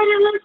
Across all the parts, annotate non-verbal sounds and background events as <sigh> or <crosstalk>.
जी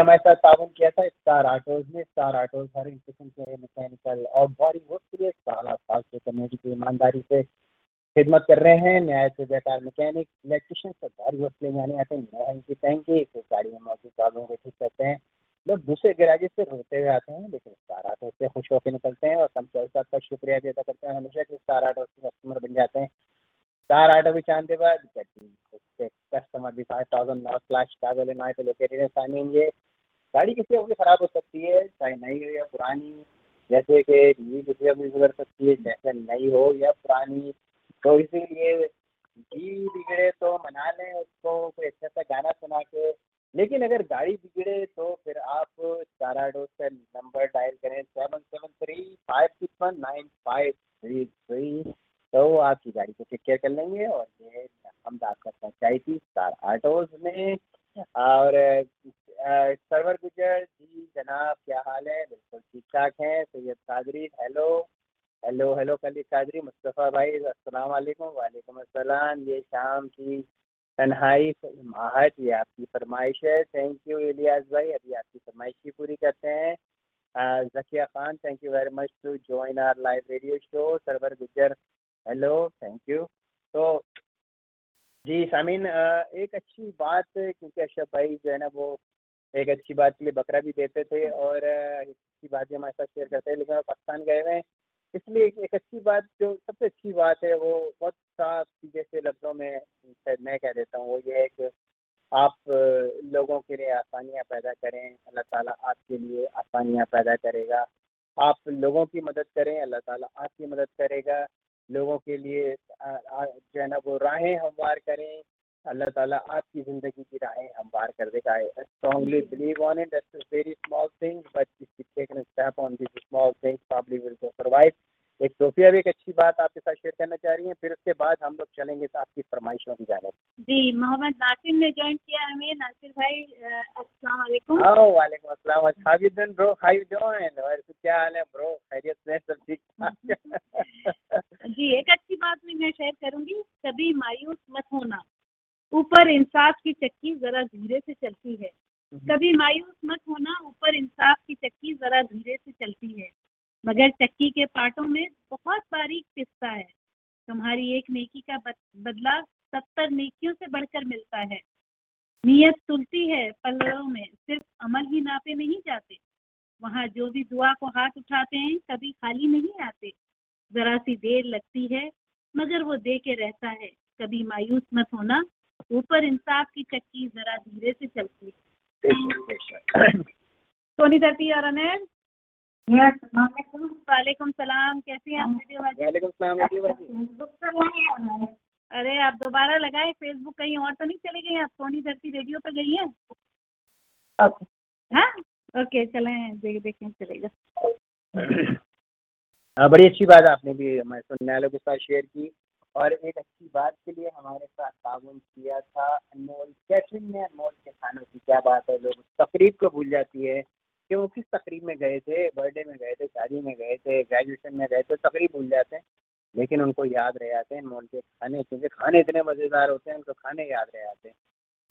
हमारे साथ ताउन किया था स्टार ऑटोज ने स्टार ऑटोज हर एक के मैकेनिकल और बॉडी वर्क के लिए साल साल से कम्युनिटी की ईमानदारी से खिदमत कर रहे हैं। न्याय से बेकार मैकेनिक इलेक्ट्रिशियन से भारी वक्त जाने आते हैं। नया इनकी टैंकी तो गाड़ी में मौजूद कागों को ठीक करते हैं। लोग दूसरे गैराजेस से रोते हुए आते हैं, लेकिन स्टार ऑटो से खुश होकर निकलते हैं और हम साहब का शुक्रिया अदा करते हैं। हमेशा कि स्टार ऑटो के कस्टमर बन जाते हैं। स्टार ऑटो भी चांदे बाद कस्टमर भी फाइव थाउज़ेंड नॉर्थ लेना तो लोकेटेड है सामीन ये गाड़ी किसी भी खराब हो सकती है, चाहे नई हो या पुरानी। जैसे कि ये किसी भी गुजर सकती है, जैसे नई हो या पुरानी। तो इसीलिए जी बिगड़े तो मना लें उसको, कोई अच्छा सा गाना सुना के। लेकिन अगर गाड़ी बिगड़े तो फिर आप चाराडो से नंबर डायल करें seven seven three five six one nine five three three तो आपकी गाड़ी को टेक केयर कर लेंगे और ये हम पहुँचाई थी स्टार आटोज में। और सरवर गुजर। जी जनाब, क्या हाल है? बिल्कुल ठीक ठाक हैं। Syed Qadri, hello. Hello hello कली कादरी, मुस्तफ़ा भाई, अस्सलाम वालेकुम। वालेकुम अस्सलाम। ये शाम की तन्हाई आहट ये आपकी फरमाइश है। थैंक यू इलियास भाई। अभी आपकी फरमाइश ही पूरी करते हैं। Zakia Khan thank you very much to join our live radio show Sarvar Gujar. Hello thank you तो जी सामीन एक अच्छी बात, क्योंकि अशरफ भाई जो है ना, वो एक अच्छी बात के लिए बकरा भी देते थे और अच्छी बात भी हमारे साथ शेयर करते हैं, लेकिन वो पाकिस्तान गए हुए हैं। इसलिए एक अच्छी बात जो सबसे अच्छी बात है, वो बहुत साफ़ सीधे से लफ्ज़ों में, शायद मैं कह देता हूँ, वो ये है कि आप लोगों के लिए आसानियाँ पैदा करें, अल्लाह ताला आपके लिए आसानियाँ पैदा करेगा। आप लोगों की मदद करें, अल्लाह ताला आपकी मदद करेगा। लोगों के लिए जो है ना, वो राहें हमवार करें। अल्लाह ताला आपकी ज़िंदगी की राहें हमवार कर देगा। I strongly believe on it that's very small thing but if you take a step on these small things probably will survive. एक सोफिया भी एक अच्छी बात आपके साथ शेयर करना चाह रही हैं। फिर उसके बाद हम लोग चलेंगे आपकी फरमाइशों की जाने जी मोहम्मद नासिर ने ज्वाइन किया हमें नासिर भाई अस्सलाम वालेकुम। वालेकुम अस्सलाम। How you doing bro how you doing और क्या हाल है ब्रो खैरियत से सब ठीक? <laughs> जी एक अच्छी बात मैं शेयर करूँगी कभी मायूस मत होना। ऊपर इंसाफ की चक्की जरा धीरे से चलती है। कभी मायूस मत होना ऊपर इंसाफ की चक्की जरा धीरे से चलती है। मगर चक्की के पाटों में बहुत बारीक पिस्ता है। तुम्हारी एक नेकी का बदला सत्तर नेकियों से बढ़कर मिलता है। नीयत तुलती है पल्लों में सिर्फ़ अमल ही नापे नहीं जाते। वहाँ जो भी दुआ को हाथ उठाते हैं कभी खाली नहीं आते। जरा सी देर लगती है मगर वो दे के रहता है। कभी मायूस मत होना ऊपर इंसाफ की चक्की जरा धीरे से चलती है। सोनी धरती और अनैल। वालेकुम सलाम कैसी हैं आप? अरे आप दोबारा लगाए? फेसबुक कहीं और तो नहीं चली गई आप सोनी धरती रेडियो पे गई हैं? हाँ? ओके चले देख देखें चलेगा। हाँ बड़ी अच्छी बात आपने भी हमारे सुनने वालों के साथ शेयर की। और एक अच्छी बात के लिए हमारे साथ ताउन किया था अनमोल कैटरिंग ने अनमोल के खानों की क्या बात है, लोग तकरीब को भूल जाती है कि वो किस तकरीब में गए थे, बर्थडे में गए थे, शादी में गए थे ग्रेजुएशन में गए थे, तकरीब भूल जाते हैं। लेकिन उनको याद रह जाते हैं अनमोल के खाने, क्योंकि खाने इतने मज़ेदार होते हैं, उनको खाने याद रह जाते हैं।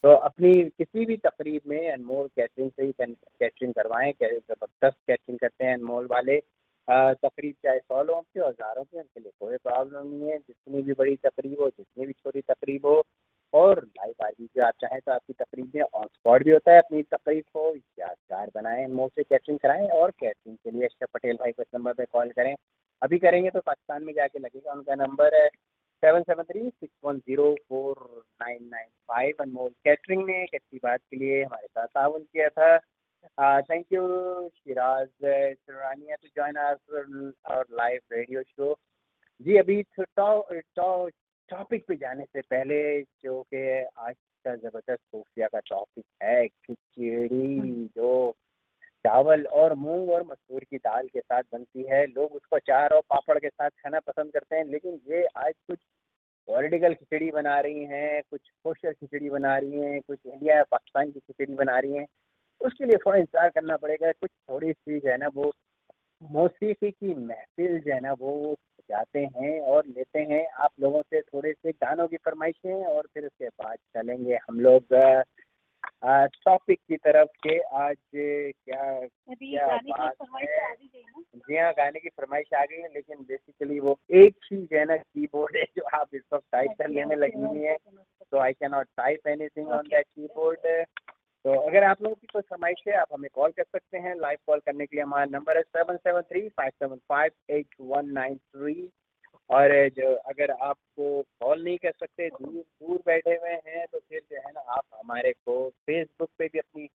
तो अपनी किसी भी तकरीब में अनमोल कैटरिंग से ही कैटरिंग करवाएँ ज़बरदस्त कैटरिंग करते हैं अनमोल वाले। तकरीब चाहे सौ लोगों की और हज़ारों की, उनके लिए कोई प्रॉब्लम नहीं है। जितनी भी बड़ी तकरीब हो, जितनी भी छोटी तकरीब हो और लाइव आदमी जो आप चाहें तो आपकी तकरीब में ऑन स्पॉट भी होता है अपनी तकरीब को। यादगार बनाएँ, मुँह से कैटरिंग कराएँ और कैटरिंग के लिए अशरफ पटेल भाई को इस नंबर पर कॉल करें। अभी करेंगे तो पाकिस्तान में जाके लगेगा। उनका नंबर है seven seven three six one zero four nine nine five Anmol catering ने एक अच्छी बात के लिए हमारे साथ ताउन किया था। Thank you Shiraz Sarania to join our live radio show जी, अभी टॉपिक पे जाने से पहले जो कि आज का ज़बरदस्त सूफिया का टॉपिक है, खिचड़ी जो चावल और मूंग और मसूर की दाल के साथ बनती है। लोग उसको चार और पापड़ के साथ खाना पसंद करते हैं, लेकिन ये आज कुछ पॉलिटिकल खिचड़ी बना रही हैं, कुछ सोशल खिचड़ी बना रही हैं, कुछ इंडिया पाकिस्तान की खिचड़ी बना रही हैं। उसके लिए थोड़ा इंतज़ार करना पड़ेगा। कुछ थोड़ी सी जो है ना वो मौसीकी की महफिल जो है ना वो जाते हैं और लेते हैं। आप लोगों से थोड़े से गानों की फरमाइशें और फिर उसके बाद चलेंगे हम लोग टॉपिक की तरफ़ के। आज क्या क्या बात है? जी हाँ गाने की फरमाइश आ गई है लेकिन बेसिकली वो एक ही जो है ना कीबोर्ड है जो आप इस वक्त टाइप कर लेने लगी हुई है। तो I can not type anything on that keyboard तो अगर आप लोगों की कोई फरमाइश है आप हमें कॉल कर सकते हैं। लाइव कॉल करने के लिए हमारा नंबर है seven seven three five seven five eight one nine three. और जो अगर आपको कॉल नहीं कर सकते दूर दूर बैठे हुए हैं तो फिर जो है ना आप हमारे को फेसबुक पे भी अपनी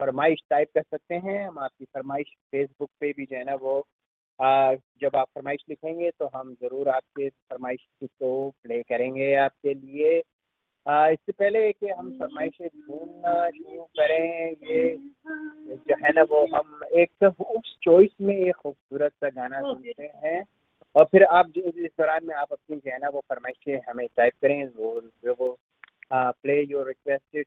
फरमाइश टाइप कर सकते हैं। हम आपकी फरमाइश फेसबुक पे भी जो है ना वो आ, जब आप फरमाइश लिखेंगे तो हम ज़रूर आपके फरमाइश को प्ले करेंगे आपके लिए। इससे पहले कि हम फरमाइश ढूंढना शुरू करें, ये जो है ना, वो हम एक उस चॉइस में एक खूबसूरत सा गाना सुनते हैं। और फिर आप जो इस दौरान में आप अपनी जो है ना, वो फरमाइशें हमें टाइप करें, वो, जो वो प्ले योर रिक्वेस्टेड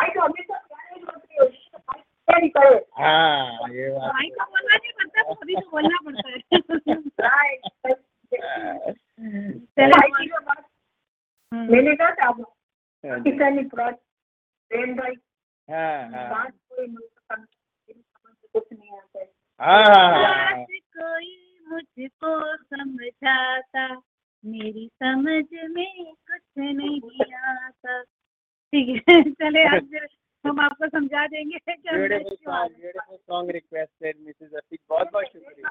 भाई तो अभी तो, तो हाँ ये बात भाई तो का बोलना नहीं पड़ता तो अभी तो बोलना पड़ता है। हम्म। मैंने कहा था पाकिस्तानी फ्रॉड ट्रेन भाई। हाँ, हाँ। कुछ नहीं आता है। हाँ, कोई मुझको समझाता मेरी समझ में कुछ नहीं आता। ठीक है। चले आज हम आपको समझा देंगे सॉन्ग मिसेस अफीक बहुत बहुत शुक्रिया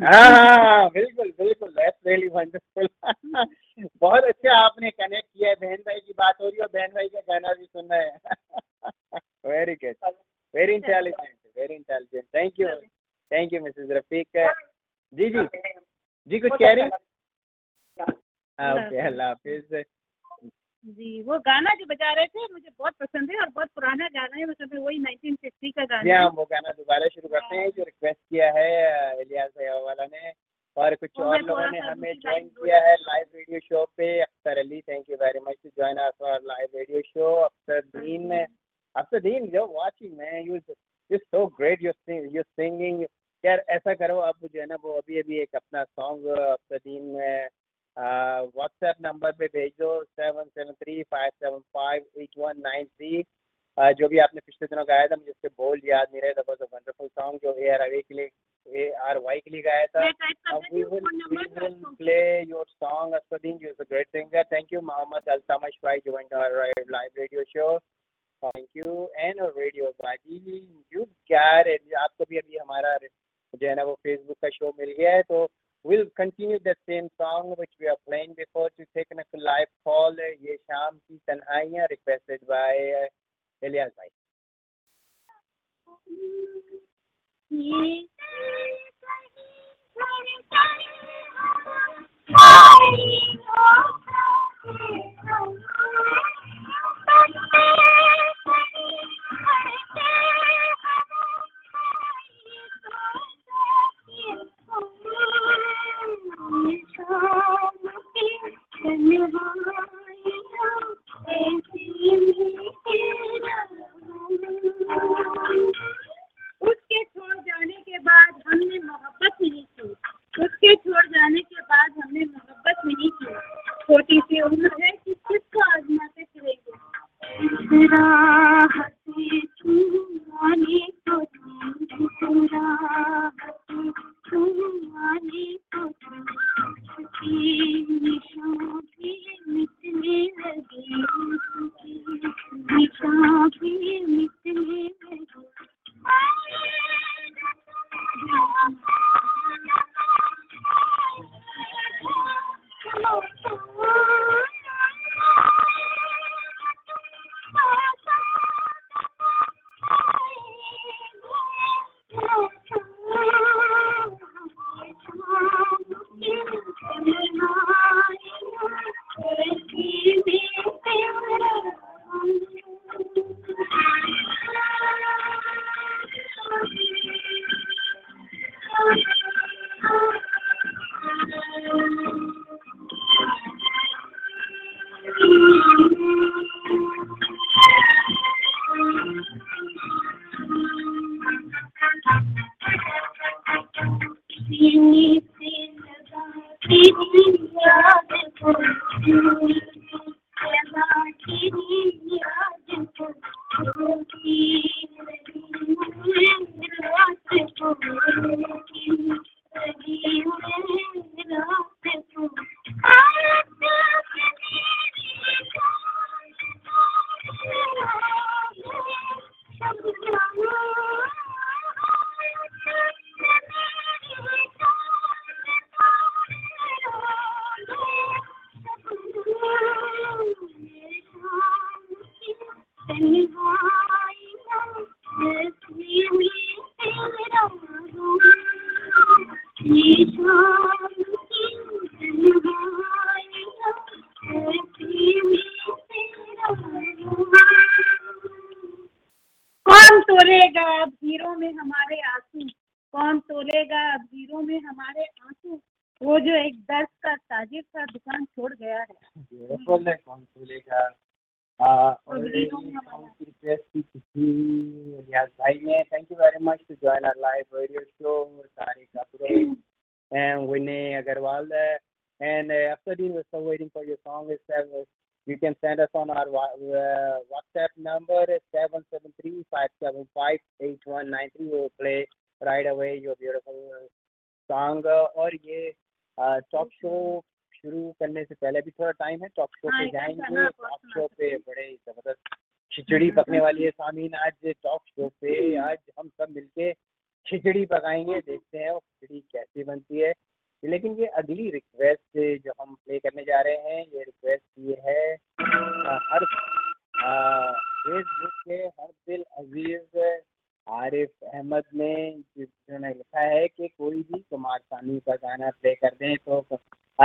हाँ हाँ बिल्कुल बिल्कुल रियली वंडरफुल बहुत अच्छा आपने कनेक्ट किया है बहन भाई की बात हो रही है और बहन भाई का गाना भी सुन रहे हैं very good very intelligent very intelligent thank you thank you Mrs Rafiq ji जी जी कुछ कह रही शुक्रिया हम वो गाना दोबारा शुरू करते हैं। जो रिक्वेस्ट किया है इलियास भैया वाला ने और कुछ और लोगों ने हमें ज्वाइन किया है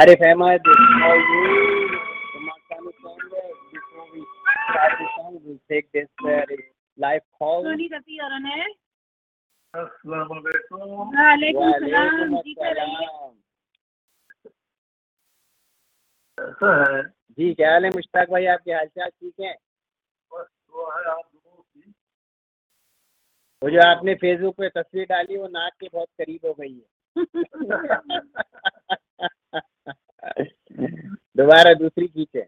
Arif Ahmad for you, song before we start the song we'll take this uh, live call है अस्सलाम वालेकुम वालेकुम सलाम वालेकुम जीते रहिए अस्सलाम कैसा है जी क्या हाल है मुश्ताक भाई आपके हाल चाल ठीक हैं बस वो है आप लोगों की वो जो आपने फेसबुक पे तस्वीर डाली वो नाक के बहुत करीब हो गई है दोबारा दूसरी खींचे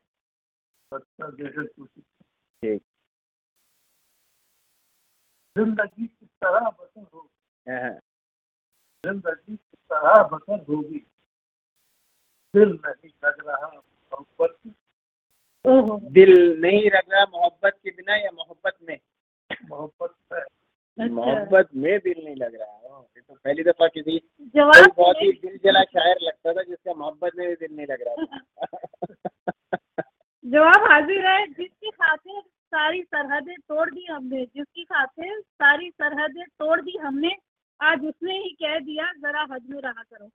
जैसे कुछ ठीक। ज़िंदगी किस तरह बसर हो हाँ, ज़िंदगी किस तरह बसर होगी। दिल नहीं लग रहा मोहब्बत दिल नहीं रख रहा मोहब्बत के बिना या मोहब्बत में? मोहब्बत में। मोहब्बत में दिल नहीं लग रहा। ये तो पहली दफ़ा किसी जवाब बहुत ही दिल जला शायर लगता था जिसका मोहब्बत में भी दिल नहीं लग रहा था। <laughs> जवाब हाजिर है जिसकी खातिर सारी सरहदें तोड़ दी हमने जिसकी खातिर सारी सरहदें तोड़ दी हमने आज उसने ही कह दिया जरा हद में रहा करो।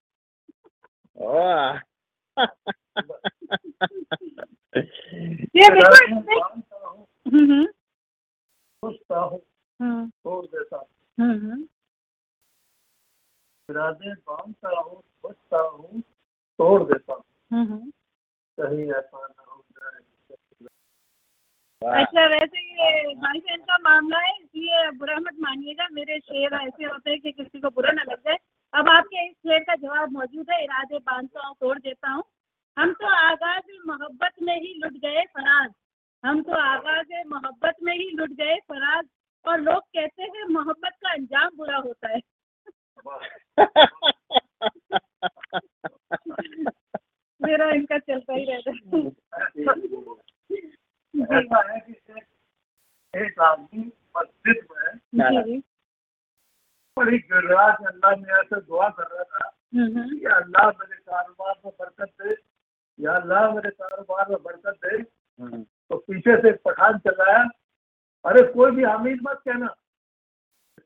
ये देखो इसमें- हम्म, हम्म, हूँ हम्म, देता। हम्म, हम्म। इरादे बांधता हूँ सोचता हूँ तोड़ देता हूँ। हम्म, हम्म। कहीं ऐसा न हो जाए अच्छा वैसे ये भाई बहन का मामला है इसलिए बुरा मत मानिएगा मेरे शेर ऐसे होते हैं कि किसी को बुरा ना लग जाए। अब आपके इस शेर का जवाब मौजूद है इरादे बांधता हूँ तोड़ देता हूँ। हम तो आगाज़ मोहब्बत में ही लुट गए फराज। हम तो आगाज़ मोहब्बत में ही लुट गए फराज। और लोग कहते हैं मोहब्बत का अंजाम बुरा होता है। मेरा इनका चलता ही रहता है। ऐसा है कि एक, आदमी मस्जिद में बड़ी गिराज अल्लाह में से दुआ कर रहा था हम्म, हम्म, कि अल्लाह मेरे कारोबार में बरकत दे या अल्लाह मेरे कारोबार में बरकत दे। हम्म। तो पीछे से एक पठान चलाया अरे कोई भी हामिद मत कहना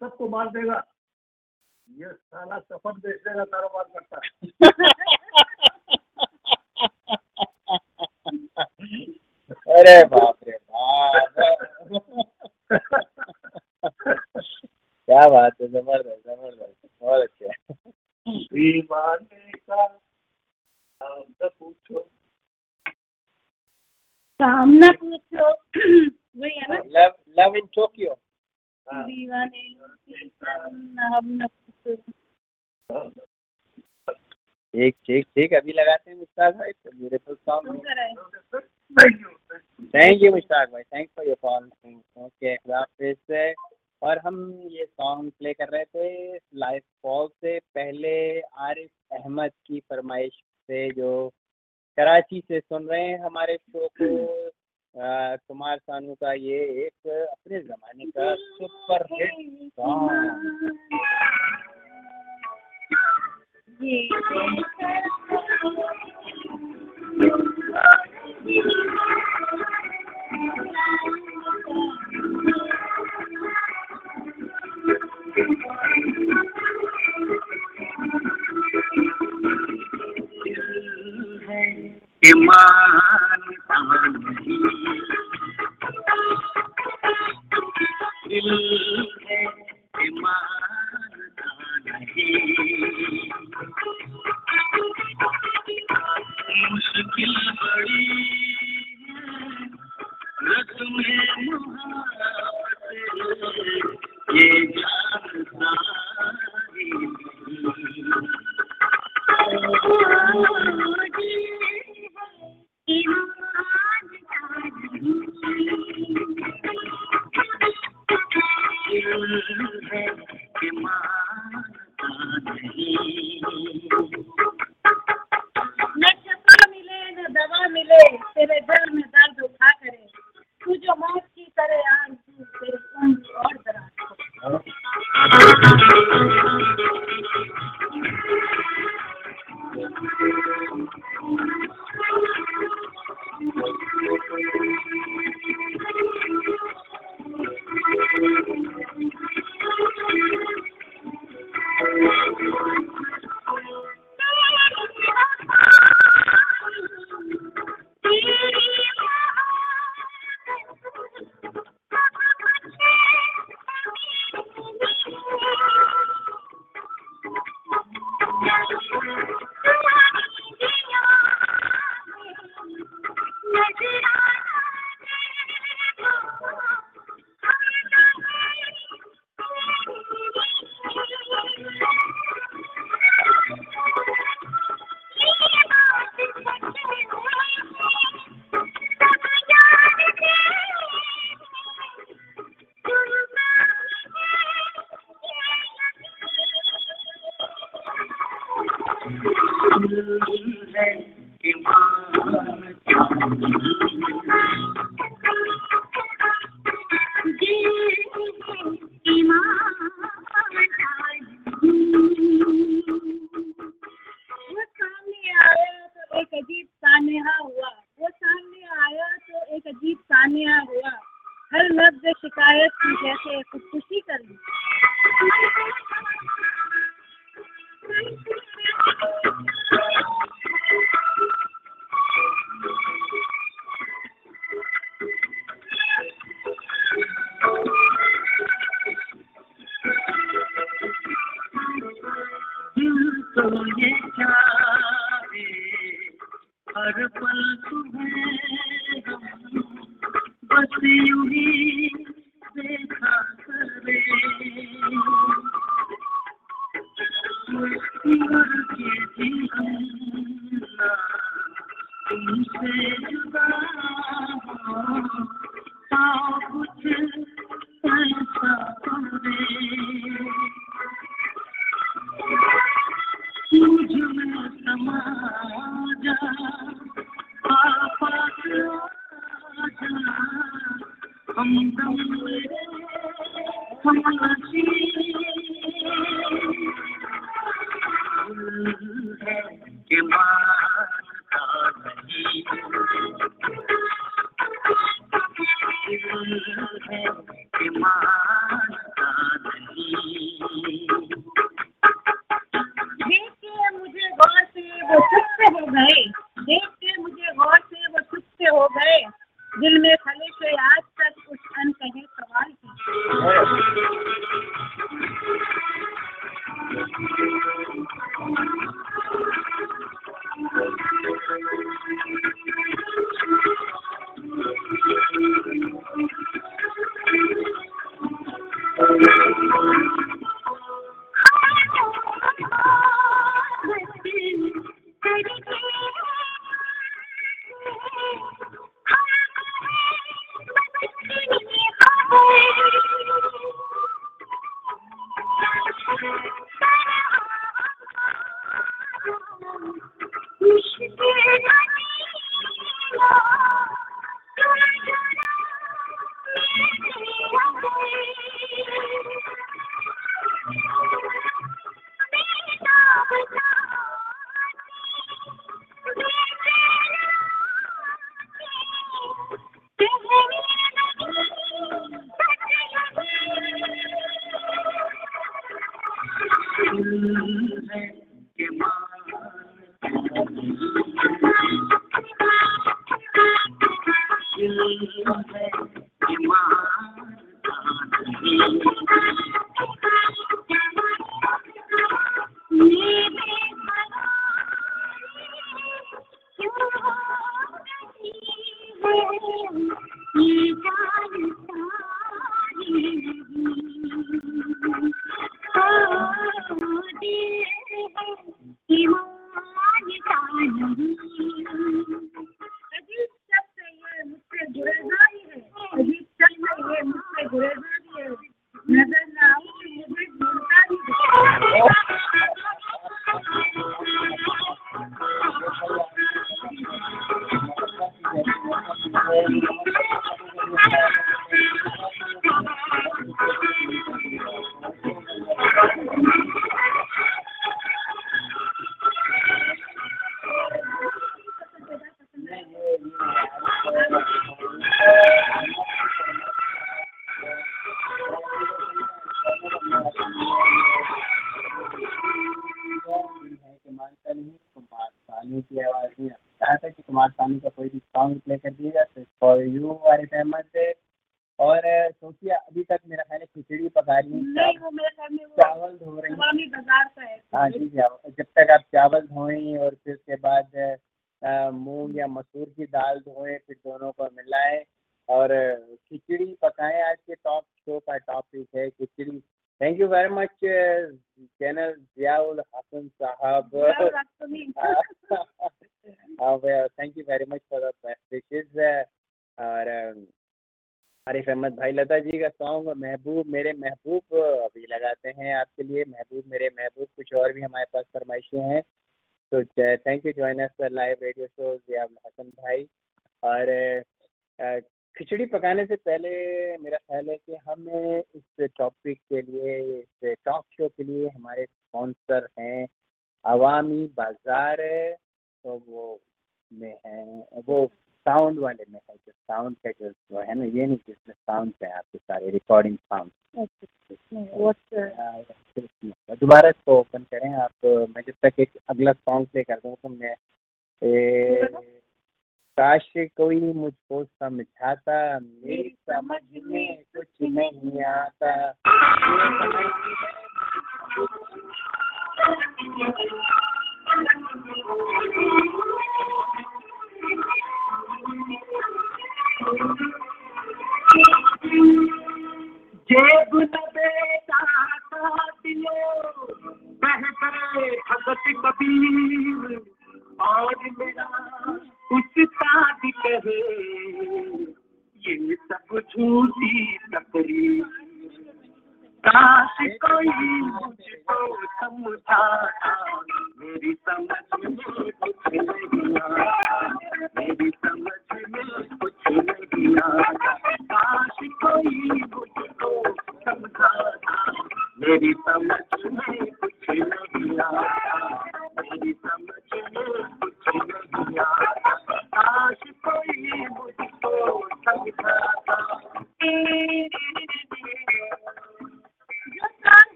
सबको मार देगा। ये साला सफ़र बेचने का कारोबार करता है। अरे बाप रे बाप। क्या बात है ज़बरदस्त ज़बरदस्त बहुत अच्छे दीवाने का नाम न पूछो। सामना पूछो। वही है ना? Love love in Tokyo. दीवाने की सामना हम न पूछो ठीक ठीक ठीक अभी लगाते हैं मुश्ताक भाई तो सॉन्ग कौन सा थैंक यू मुश्ताक भाई thank for your call okay हाफिज से और हम ये सॉन्ग प्ले कर रहे थे लाइव कॉल से पहले आरिफ अहमद की फरमाइश से जो कराची से सुन रहे हैं हमारे शो को। कुमार सानू का ये एक अपने ज़माने का सुपर हिट सॉन्ग ये ईमान नहीं दिल है ईमान नहीं मुश्किल बड़ी है तुम्हें ये वो अजीब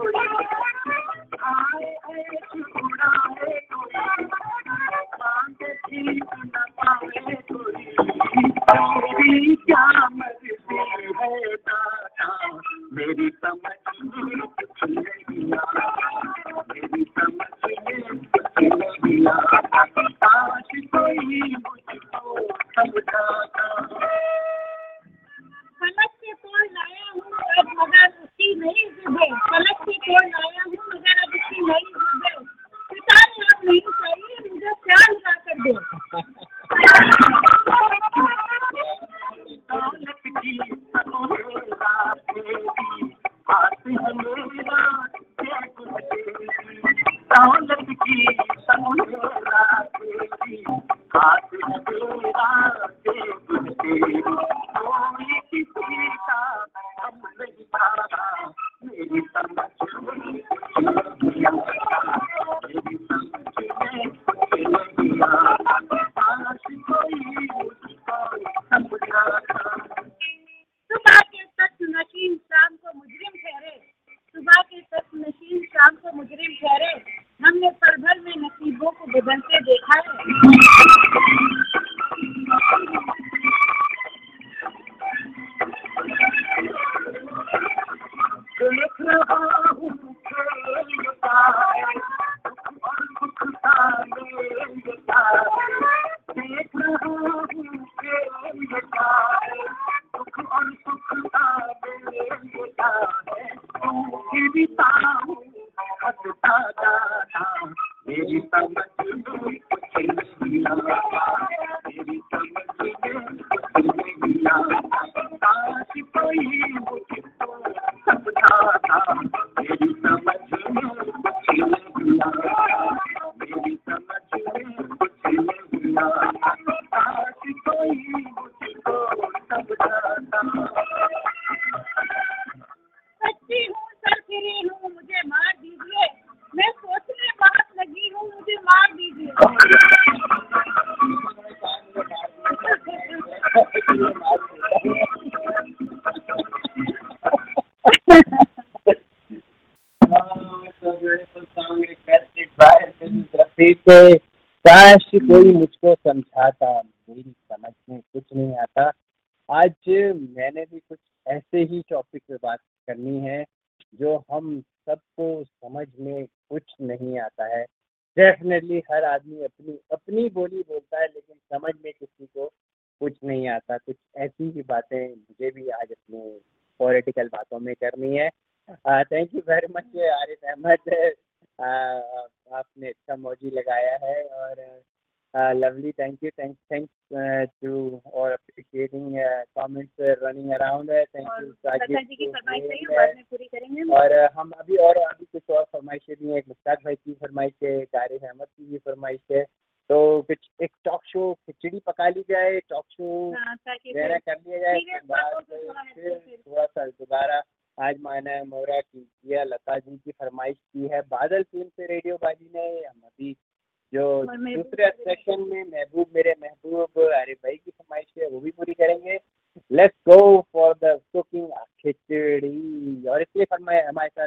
Oh, my God. कोई मुझको समझाता मेरी समझ में कुछ नहीं आता आज मैंने भी कुछ ऐसे ही टॉपिक पे बात करनी है जो हम सबको समझ में कुछ नहीं आता है डेफिनेटली हर आदमी अपनी अपनी बोली बोलता है लेकिन समझ में किसी को कुछ नहीं आता कुछ ऐसी ही बातें मुझे भी आज अपने पॉलिटिकल बातों में करनी है thank you very much Arif Ahmed uh, आपने अच्छा मौजी लगाया है और lovely thank you thank thanks to और अप्रिशिएटिंग कमेंट्स रनिंग अराउंड है थैंक और यू लता जी की फरमाइश है बाद में पूरी करेंगे और हम अभी और अभी कुछ और फरमाइशें भी हैं एक मुश्ताक भाई की फरमाइश है तारिक अहमद की भी फरमाइश है तो कुछ एक टॉक शो खिचड़ी पका ली जाए टॉक शो हाँ ताकि वगैरह फिर कर लिया जाए serious उसके बाद बातों से थोड़ा फिर हटके फिर- थोड़ा सा दोबारा आज माना है मोरा की किया लता जी की फरमाइश की है बादल फ़िल्म से रेडियो बाजी ने हम अभी जो और महबूब दूसरे मेरे सेक्शन में महबूब मेरे महबूब आरिफ भाई की फरमाइश है वो भी पूरी करेंगे let's go for the cooking khichdi और इसलिए फरमाए हमारे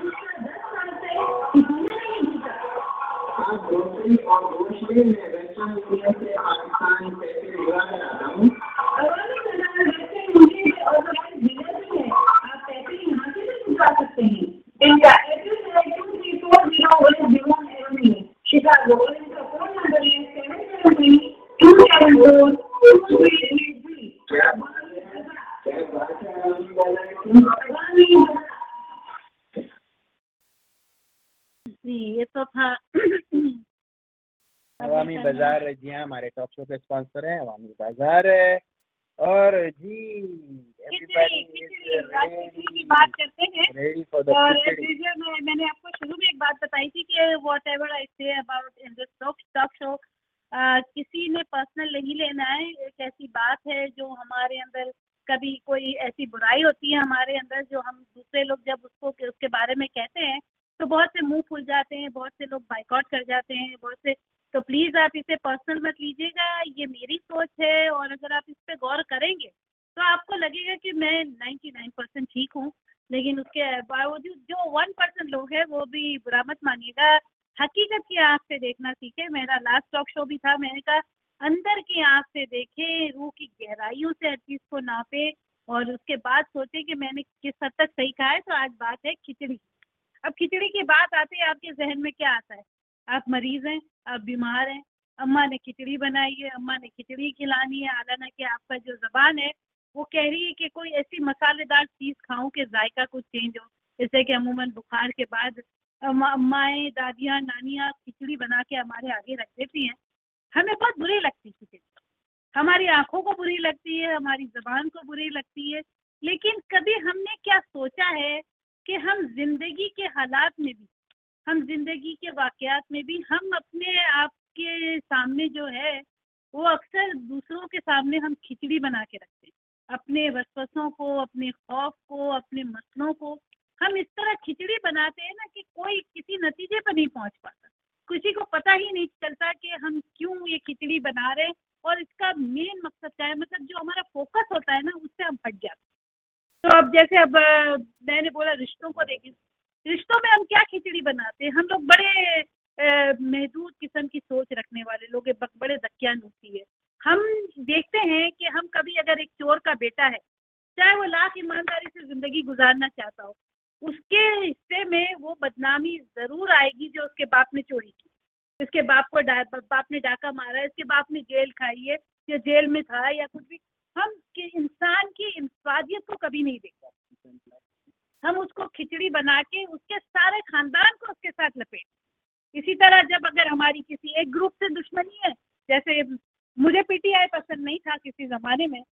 ग्रोसरी और ग्रोसरी में वेस्टर्न यूनियन से पाकिस्तान कर आता हूँ? अवामी बाज़ार वैसे मुझे और हमारे ज़िले में है आप पैसे यहाँ से भी चुका सकते हैं। इनका एड्रेस है two three four zero one zero avenue Chicago और इनका फ़ोन नंबर है seven seven three two seven four two three three three. क्या? क्या बात है। जी ये तो था। <coughs> अवामी बाज़ार जी हाँ हमारे टॉक शो के स्पॉन्सर हैं अवामी बाज़ार है। और जी की बात करते हैं। और में मैंने आपको शुरू में एक बात बताई थी कि whatever I say about in this talk talk show किसी ने पर्सनल नहीं लेना है एक ऐसी बात है जो हमारे अंदर कभी कोई ऐसी बुराई होती है हमारे अंदर जो हम दूसरे लोग जब उसको उसके बारे में कहते हैं तो बहुत से मुँह फूल जाते हैं, बहुत से लोग बाइकआउट कर जाते हैं, बहुत से तो प्लीज़ आप इसे पर्सनल मत लीजिएगा, ये मेरी सोच है और अगर आप इस पर गौर करेंगे तो आपको लगेगा कि मैं 99 परसेंट ठीक हूँ, लेकिन उसके बावजूद जो वन परसेंट लोग हैं, वो भी बुरा मत मानिएगा। हकीकत की आँख से देखना सीखे, मेरा लास्ट टॉक शो भी था, मैंने कहा, अंदर की आँख से देखे, रूह की गहराइयों से हर चीज़ को नापे और उसके बाद सोचे कि मैंने किस हद तक सही कहा है तो आज बात है खिचड़ी। अब खिचड़ी की बात आते ही, आपके जहन में क्या आता है? आप मरीज़ हैं, आप बीमार हैं, अम्मा ने खिचड़ी बनाई है, अम्मा ने खिचड़ी खिलानी है हालाँकि कि आपका जो जबान है, वो कह रही है कि कोई ऐसी मसालेदार चीज़ खाऊं कि जायका कुछ चेंज हो। जैसे कि अमूमन बुखार के बाद अम्मा, अम्माएँ, दादियाँ, नानियाँ खिचड़ी बना के हमारे आगे रख देती हैं। हमें बहुत बुरी लगती है खिचड़ी। हमारी आँखों को बुरी लगती है, हमारी जबान को बुरी लगती है। लेकिन कभी हमने क्या सोचा है कि हम ज़िंदगी के हालात में भी, हम ज़िंदगी के वाकयात में भी, हम अपने आप के सामने जो है, वो अक्सर दूसरों के सामने हम खिचड़ी बना के रखते हैं। अपने वसवसों को, अपने खौफ को, अपने मसलों को, हम इस तरह खिचड़ी बनाते हैं ना कि कोई किसी नतीजे पर नहीं पहुँच पाता। किसी को पता ही नहीं चलता कि हम क्यों ये खिचड़ी बना रहे हैं और इसका मेन मकसद क्या है? मतलब जो हमारा फोकस होता है ना, उससे हम हट जाते हैं। तो अब जैसे अब मैंने बोला रिश्तों को देखिए रिश्तों में हम क्या खिचड़ी बनाते हैं? हम लोग बड़े महदूद किस्म की सोच रखने वाले लोग बड़े दकियानूसी है। हम देखते हैं कि हम कभी अगर एक चोर का बेटा है चाहे वो लाख ईमानदारी से ज़िंदगी गुजारना चाहता हो उसके हिस्से में वो बदनामी ज़रूर आएगी जो उसके बाप ने चोरी की। इसके बाप को डा, बाप ने डाका मारा इसके बाप ने जेल खाई है या जेल में था या कुछ भी। हम कि इंसान की इंसानियत को कभी नहीं देखते। हम उसको खिचड़ी बना के, उसके सारे खानदान को उसके साथ लपेट। इसी तरह जब अगर हमारी किसी एक ग्रुप से दुश्मनी है, जैसे मुझे पीटीआई पसंद नहीं था किसी जमाने में,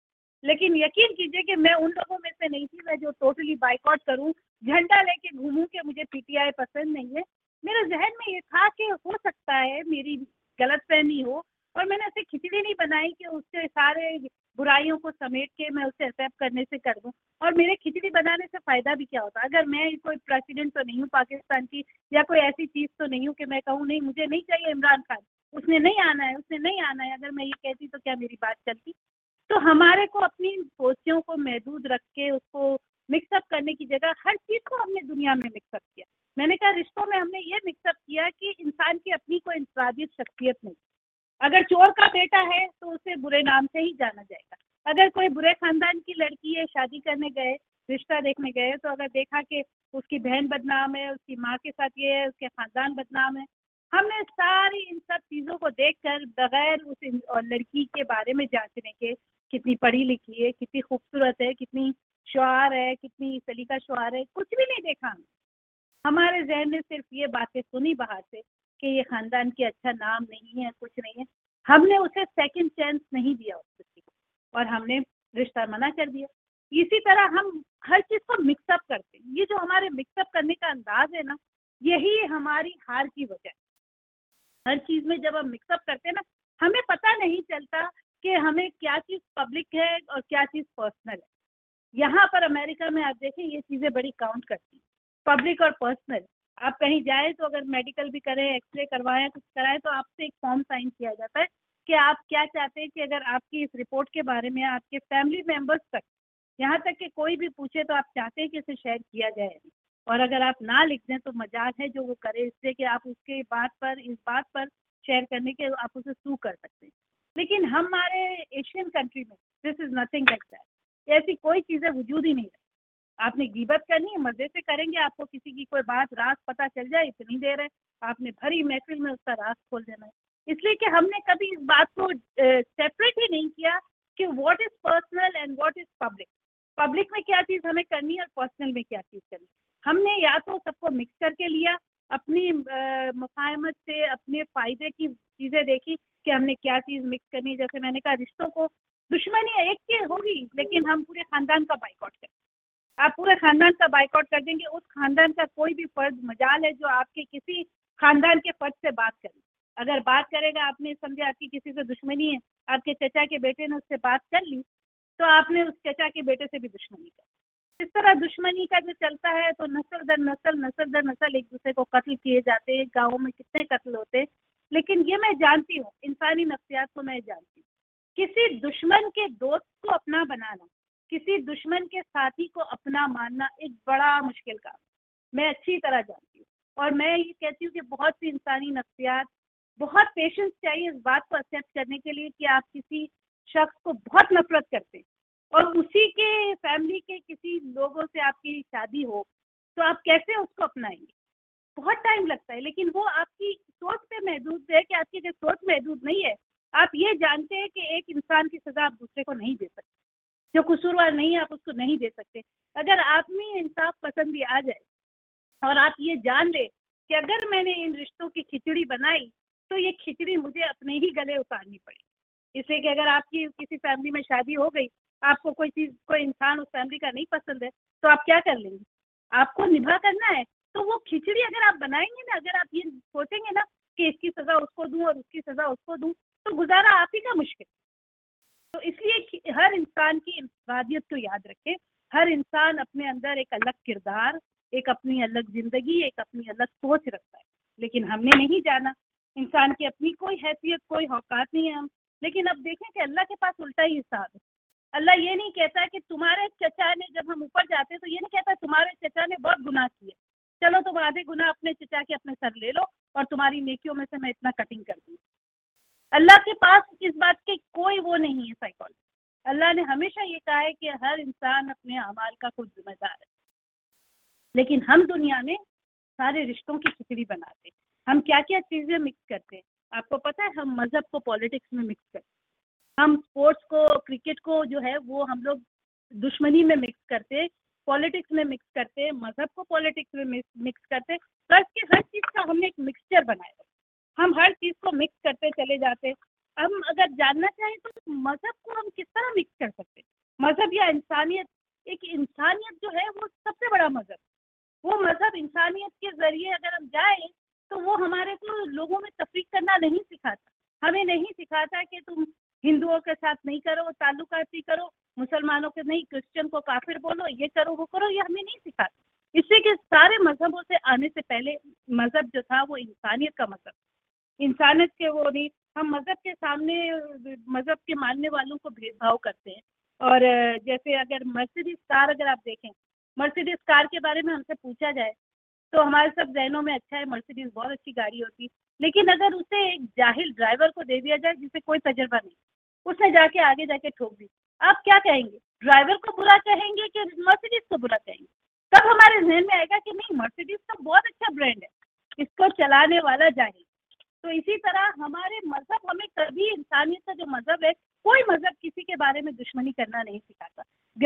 लेकिन यकीन कीजिए कि मैं उन लोगों में से नहीं थी, मैं जो टोटली बाइकआउट करूँ, झंडा लेके घूमूं कि मुझे पीटीआई पसंद नहीं है। मेरे जहन में ये था कि हो सकता है मेरी गलत फहमी हो, और मैंने ऐसे खिचड़ी नहीं बनाई कि उसके सारे बुराइयों को समेट के मैं उसे एक्सेप्ट करने से कर दूँ। और मेरे खिचड़ी बनाने से फ़ायदा भी क्या होता अगर मैं कोई प्रेसिडेंट तो नहीं हूँ पाकिस्तान की, या कोई ऐसी चीज़ तो नहीं हूँ कि मैं कहूँ, नहीं, मुझे नहीं चाहिए इमरान खान। उसने नहीं आना है, उसने नहीं आना है। अगर मैं ये कहती तो क्या मेरी बात चलती? तो हमारे को अपनी सोचियों को महदूद रख के, उसको मिक्सअप करने की जगह हर चीज़ को हमने दुनिया में मिक्सअप किया। मैंने कहा, रिश्तों में हमने ये मिक्सअप किया कि इंसान की अपनी कोई इंफरादियत शख्सियत नहीं। अगर चोर का बेटा है तो उसे बुरे नाम से ही जाना जाएगा। अगर कोई बुरे खानदान की लड़की है, शादी करने गए, रिश्ता देखने गए तो अगर देखा कि उसकी बहन बदनाम है, उसकी माँ के साथ ये है, उसके खानदान बदनाम है, हमने सारी इन सब चीज़ों को देखकर बगैर उस लड़की के बारे में जांचने के, कितनी पढ़ी लिखी है, कितनी खूबसूरत है, कितनी शुआर है, कितनी सलीका शुआर है, कुछ भी नहीं देखा हमने। हमारे जहन में सिर्फ़ ये बातें सुनी बाहर से कि ये खानदान की अच्छा नाम नहीं है, कुछ नहीं है। हमने उसे सेकंड चांस नहीं दिया उस बच्ची को और हमने रिश्ता मना कर दिया। इसी तरह हम हर चीज़ को मिक्सअप करते हैं। ये जो हमारे मिक्सअप करने का अंदाज है ना, यही हमारी हार की वजह है। हर चीज़ में जब हम मिक्सअप करते हैं ना, हमें पता नहीं चलता कि हमें क्या चीज़ पब्लिक है और क्या चीज़ पर्सनल है। यहाँ पर अमेरिका में आप देखें, ये चीज़ें बड़ी काउंट करती हैं। पब्लिक और पर्सनल आप कहीं जाए तो अगर मेडिकल भी करें एक्सरे करवाएँ, कुछ कराएँ तो आपसे एक फॉर्म साइन किया जाता है कि आप क्या चाहते हैं कि अगर आपकी इस रिपोर्ट के बारे में, आपके फैमिली मेंबर्स तक, यहाँ तक कि कोई भी पूछे तो आप चाहते हैं कि इसे शेयर किया जाए। और अगर आप ना लिख दें तो मज़ाक है जो वो करे इससे कि आप उसके बात पर, इस बात पर शेयर करने के, आप उसे सू कर सकते हैं। लेकिन हमारे एशियन कंट्री में this is nothing like that ऐसी कोई चीज़ें वजूद ही नहीं आपने गिबत करनी है, मज़े से करेंगे, आपको किसी की कोई बात रात पता चल जाए, इतनी देर है आपने भरी महफिल में उसका रात खोल देना है। इसलिए कि हमने कभी इस बात को सेपरेट ही नहीं किया कि what is personal and what is public public में क्या चीज़ हमें करनी है और पर्सनल में क्या चीज़ करनी हमने या तो सबको मिक्स करके लिया, अपनी मुफाहमत से, अपने फ़ायदे की चीज़ें देखी कि हमने क्या चीज़ मिक्स करनी जैसे मैंने कहा, रिश्तों को, दुश्मनी एक की होगी, लेकिन हम पूरे ख़ानदान का बाइकआउट करें। आप पूरे खानदान का बाइकआउट कर देंगे, उस खानदान का कोई भी फर्द मजाल है जो आपके किसी खानदान के फर्द से बात करे। अगर बात करेगा आपने समझे आपकी किसी से दुश्मनी है, आपके चचा के बेटे ने उससे बात कर ली तो आपने उस चचा के बेटे से भी दुश्मनी कर इस तरह दुश्मनी का जो चलता है तो नस्ल दर नस्ल नस्ल दर नस्ल एक दूसरे को कत्ल किए जाते हैं, गाँव में कितने कत्ल होते लेकिन ये मैं जानती हूँ, इंसानी नफ्सियात को मैं जानती हूँ। किसी दुश्मन के दोस्त को अपना बनाना किसी दुश्मन के साथी को अपना मानना एक बड़ा मुश्किल काम मैं अच्छी तरह जानती हूँ और मैं ये कहती हूँ कि बहुत सी इंसानी नफ्सियात, बहुत पेशेंस चाहिए इस बात को एक्सेप्ट करने के लिए कि आप किसी शख्स को बहुत नफरत करते हैं और उसी के फैमिली के किसी लोगों से आपकी शादी हो तो आप कैसे उसको अपनाएँगे? बहुत टाइम लगता है, लेकिन वो आपकी सोच पे महदूद है कि आपकी जो सोच महदूद नहीं है, आप ये जानते हैं कि एक इंसान की सज़ा आप दूसरे को नहीं दे सकते। जो कसूरवार नहीं है, आप उसको नहीं दे सकते। अगर आप में इंसाफ पसंदी आ जाए और आप ये जान ले कि अगर मैंने इन रिश्तों की खिचड़ी बनाई तो ये खिचड़ी मुझे अपने ही गले उतारनी पड़ी। इसलिए कि अगर आपकी, किसी फैमिली में शादी हो गई, आपको कोई चीज़, कोई इंसान उस फैमिली का नहीं पसंद है तो आप क्या कर लेंगे? आपको निभा करना है तो वो खिचड़ी अगर आप बनाएँगे ना, अगर आप ये सोचेंगे ना कि इसकी सज़ा उसको दूँ और उसकी सज़ा उसको दूँ तो गुजारा आप ही का मुश्किल। तो इसलिए हर इंसान की इंफरादियत को याद रखें। हर इंसान अपने अंदर एक अलग किरदार, एक अपनी अलग ज़िंदगी, एक अपनी अलग सोच रखता है। लेकिन हमने नहीं जाना। इंसान की अपनी कोई हैसियत, कोई औकात नहीं है हम। लेकिन अब देखें कि अल्लाह के पास उल्टा ही हिसाब है। अल्लाह ये नहीं कहता कि तुम्हारे चचा ने जब हम ऊपर जाते हैं तो ये नहीं कहता तुम्हारे चचा ने बहुत गुनाह किए। चलो तुम आधे गुनाह अपने चचा के अपने सर ले लो और तुम्हारी नेकियों में से मैं इतना कटिंग कर दूँ। अल्लाह के पास इस बात की कोई वो नहीं है साइकोलॉजी अल्लाह ने हमेशा ये कहा है कि हर इंसान अपने अमाल का खुद जिम्मेदार है। लेकिन हम दुनिया में सारे रिश्तों की खिचड़ी बनाते हैं। हम क्या क्या चीज़ें मिक्स करते हैं? आपको पता है, हम मज़हब को पॉलिटिक्स में मिक्स करते हैं। हम स्पोर्ट्स को क्रिकेट को जो है, वो हम लोग दुश्मनी में मिक्स करते पॉलिटिक्स में मिक्स करते मज़हब को पॉलिटिक्स में मिक्स करते प्लस के हर चीज़ का हमने एक मिक्सचर बनाया हम हर चीज़ को मिक्स करते चले जाते हम अगर जानना चाहें तो मज़हब को हम किस तरह मिक्स कर सकते मज़हब या इंसानियत? एक इंसानियत जो है वो सबसे बड़ा मज़हब। वो मज़हब इंसानियत के ज़रिए अगर हम जाए तो वो हमारे को लोगों में तफरीक करना नहीं सिखाता। हमें नहीं सिखाता कि तुम हिंदुओं के साथ नहीं करो, ताल्लुकात करो, मुसलमानों के नहीं, क्रिश्चियन को काफिर बोलो, ये करो, वो करो, ये हमें नहीं सिखाता। इससे कि सारे मजहबों से आने से पहले मज़हब जो था वो इंसानियत का मज़हब इंसानियत के वो नहीं, हम मज़हब के सामने, मज़हब के मानने वालों को भेदभाव करते हैं। और जैसे अगर मर्सिडीज कार अगर आप देखें, मर्सिडीज कार के बारे में हमसे पूछा जाए तो हमारे सब जहनों में अच्छा है, मर्सिडीज बहुत अच्छी गाड़ी होती। है लेकिन अगर उसे एक जाहिल ड्राइवर को दे दिया जाए, जिसे कोई तजर्बा नहीं, उसने जाके आगे जाके ठोक दी, आप क्या कहेंगे? ड्राइवर को बुरा कहेंगे कि मर्सिडीज को बुरा कहेंगे? तब हमारे जहन में आएगा कि नहीं, मर्सिडीज तो बहुत अच्छा ब्रांड है, इसको चलाने वाला जाहिल। तो इसी तरह हमारे मज़हब हमें कभी इंसानियत का जो मज़हब है, कोई मज़हब किसी के बारे में दुश्मनी करना नहीं सिखाता।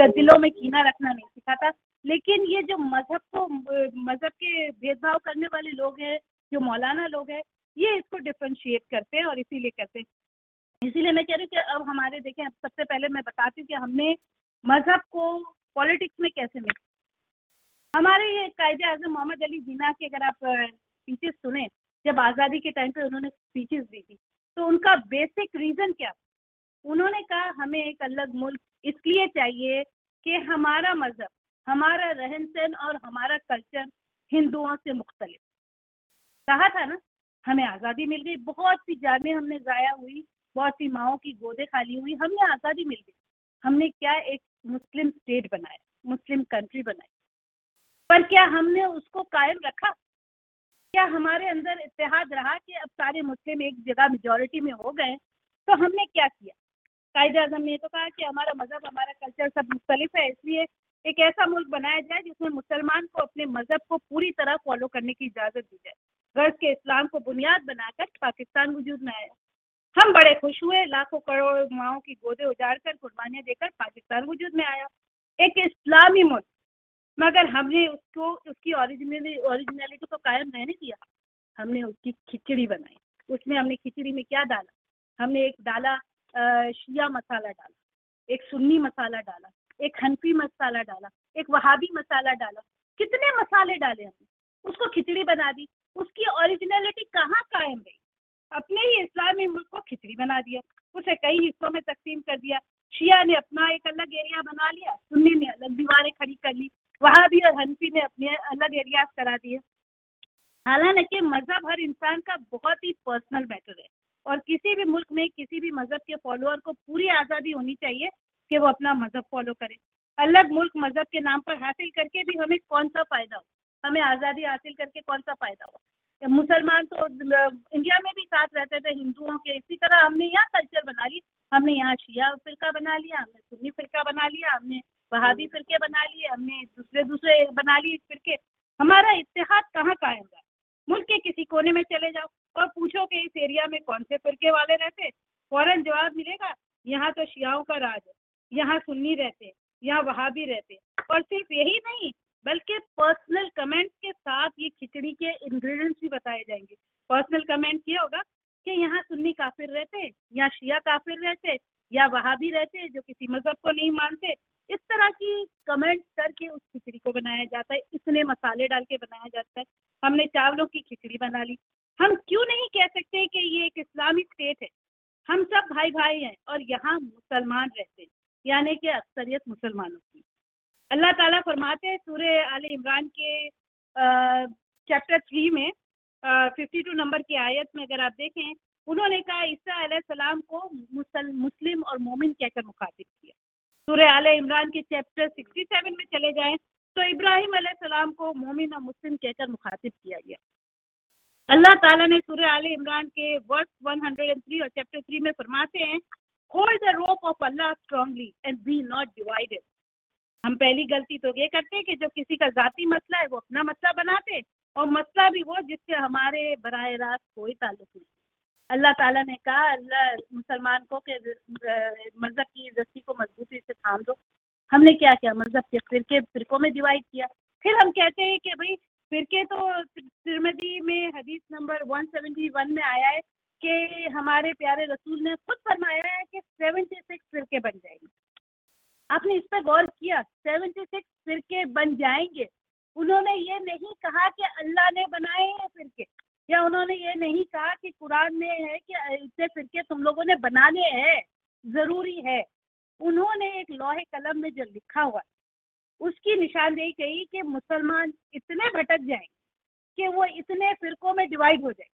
दिलों में कीना रखना नहीं सिखाता। लेकिन ये जो मज़हब को, मज़हब के भेदभाव करने वाले लोग हैं, जो मौलाना लोग हैं, ये इसको डिफ्रेंशिएट करते हैं और इसीलिए करते हैं। इसीलिए मैं कह रही हूँ कि अब हमारे, देखें, अब सबसे पहले मैं बताती हूँ कि हमने मज़हब को पॉलिटिक्स में कैसे मिक्स हमारे ये कायदे आज़म मोहम्मद अली जीना के अगर आप पीछे सुने जब आज़ादी के टाइम पे उन्होंने स्पीचेस दी थी। तो उनका बेसिक रीज़न क्या? उन्होंने कहा, हमें एक अलग मुल्क इसलिए चाहिए कि हमारा मज़हब, हमारा रहन सहन और हमारा कल्चर हिंदुओं से मुख्तलिफ़ कहा था ना, हमें आज़ादी मिल गई। बहुत सी जाने हमने ज़ाया हुई, बहुत सी माओ की गोदे खाली हुई, हमें आज़ादी मिल गई। हमने क्या एक मुस्लिम स्टेट बनाया, मुस्लिम कंट्री बनाई? पर क्या हमने उसको कायम रखा? क्या हमारे अंदर इतिहाद रहा कि अब सारे मुस्लिम एक जगह मेजोरिटी में हो गए तो हमने क्या किया? कायदे अजम ने तो कहा कि हमारा मज़हब, हमारा कल्चर सब मुख्तलिफ़ है, इसलिए एक ऐसा मुल्क बनाया जाए जिसमें मुसलमान को अपने मज़हब को पूरी तरह फॉलो करने की इजाज़त दी जाए। गर्ज के इस्लाम को बुनियाद बनाकर पाकिस्तान वजूद में आया हम बड़े खुश हुए, लाखों करोड़ माओ की गोदे उजाड़ कर कुर्बानियाँ देकर पाकिस्तान वजूद में आया। एक इस्लामी मुल्क मगर हमने उसको, उसकी ओरिजिनली ओरिजिनलिटी को कायम नहीं किया। हमने उसकी खिचड़ी बनाई। उसमें हमने खिचड़ी में क्या डाला? हमने एक डाला शिया मसाला डाला, एक सुन्नी मसाला डाला, एक हनफी मसाला डाला, एक वहाबी मसाला डाला। कितने मसाले डाले हमने? उसको खिचड़ी बना दी। उसकी ओरिजिनलिटी कहाँ कायम रही? अपने ही इस्लामी मुल्क को खिचड़ी बना दिया। उसे कई हिस्सों में तकसीम कर दिया। शिया ने अपना एक अलग एरिया बना लिया। सुन्नी ने अलग दीवारें खड़ी कर ली। वहाबी और हनफी ने अपने अलग एरियाज़ करा दिए। हालाँकि मज़हब हर इंसान का बहुत ही पर्सनल मैटर है और किसी भी मुल्क में किसी भी मज़हब के फॉलोअर को पूरी आज़ादी होनी चाहिए कि वो अपना मज़हब फॉलो करे। अलग मुल्क मज़हब के नाम पर हासिल करके भी हमें कौन सा फ़ायदा हो? हमें आज़ादी हासिल करके कौन सा फ़ायदा हो? मुसलमान तो इंडिया में भी साथ रहते थे हिंदुओं के, इसी तरह हमने यहाँ कल्चर बना ली। हमने यहाँ शिया फिरका बना लिया, हमने सुन्नी फिरका बना लिया, हमने वहाबी फिरके बना लिए हमने दूसरे दूसरे बना लिए फिरके। हमारा इतिहाद कहाँ कायम रहा? मुल्क के किसी कोने में चले जाओ और पूछो कि इस एरिया में कौन से फिरके वाले रहते? फ़ौरन जवाब मिलेगा, यहाँ तो शियाओं का राज है, यहाँ सुन्नी रहते, यहाँ वहाबी रहते। और सिर्फ़ यही नहीं, बल्कि पर्सनल कमेंट के साथ ये खिचड़ी के इंग्रेडिएंट्स भी बताए जाएँगे। पर्सनल कमेंट ये होगा कि यहाँ सुन्नी काफिर रहते, यहाँ शिया काफिर रहते या वहाबी रहते, जो किसी मज़हब को नहीं मानते इस तरह की कमेंट करके उस खिचड़ी को बनाया जाता है। इतने मसाले डाल के बनाया जाता है। हमने चावलों की खिचड़ी बना ली। हम क्यों नहीं कह सकते कि ये एक इस्लामिक स्टेट है? हम सब भाई भाई हैं और यहाँ मुसलमान रहते हैं। यानी कि अक्सरियत मुसलमानों की। अल्लाह ताला फरमाते हैं सूर्य आल इमरान के चैप्टर थ्री में फिफ्टी टू नंबर की आयत में अगर आप देखें, उन्होंने कहा, ईसा सलाम को मुसल, मुस्लिम और मोमिन कहकर मुखातिब किया। सूर्य आल इमरान के चैप्टर 67 में चले जाएँ तो इब्राहिम सलाम को मोमिन और मुस्लिम कहकर मुखातिब किया गया। अल्लाह ताला ने सूर्य आले इमरान के वर्स 103 और चैप्टर 3 में फरमाते हैं hold the rope of Allah strongly and be not divided हम पहली गलती तो ये करते हैं कि जो किसी का जाती मसला है, वो अपना मसला बनाते और मसला भी वो जिससे हमारे बरह रास्त कोई ताल्लुक नहीं। अल्लाह ताला ने कहा, अल्लाह मुसलमान को कि मज़हब की रस्सी को मजबूती से थाम दो। हमने क्या किया? मज़हब के फिरके, फिरकों में डिवाइड किया। फिर हम कहते हैं कि भाई, फिरके तो तिरमदी में हदीस नंबर 171 में आया है कि हमारे प्यारे रसूल ने खुद फरमाया है कि 76 फिरके बन जाएँगे। आपने इस पर गौर किया 76 फिरके बन जाएँगे। उन्होंने ये नहीं कहा कि अल्लाह ने बनाए हैं फिरके। या उन्होंने ये नहीं कहा कि कुरान में है कि इतने फिरके तुम लोगों ने बनाने हैं, ज़रूरी है। उन्होंने एक लोहे कलम में जो लिखा हुआ उसकी निशानदेही कही कि मुसलमान इतने भटक जाएँगे कि वो इतने फिरकों में डिवाइड हो जाए।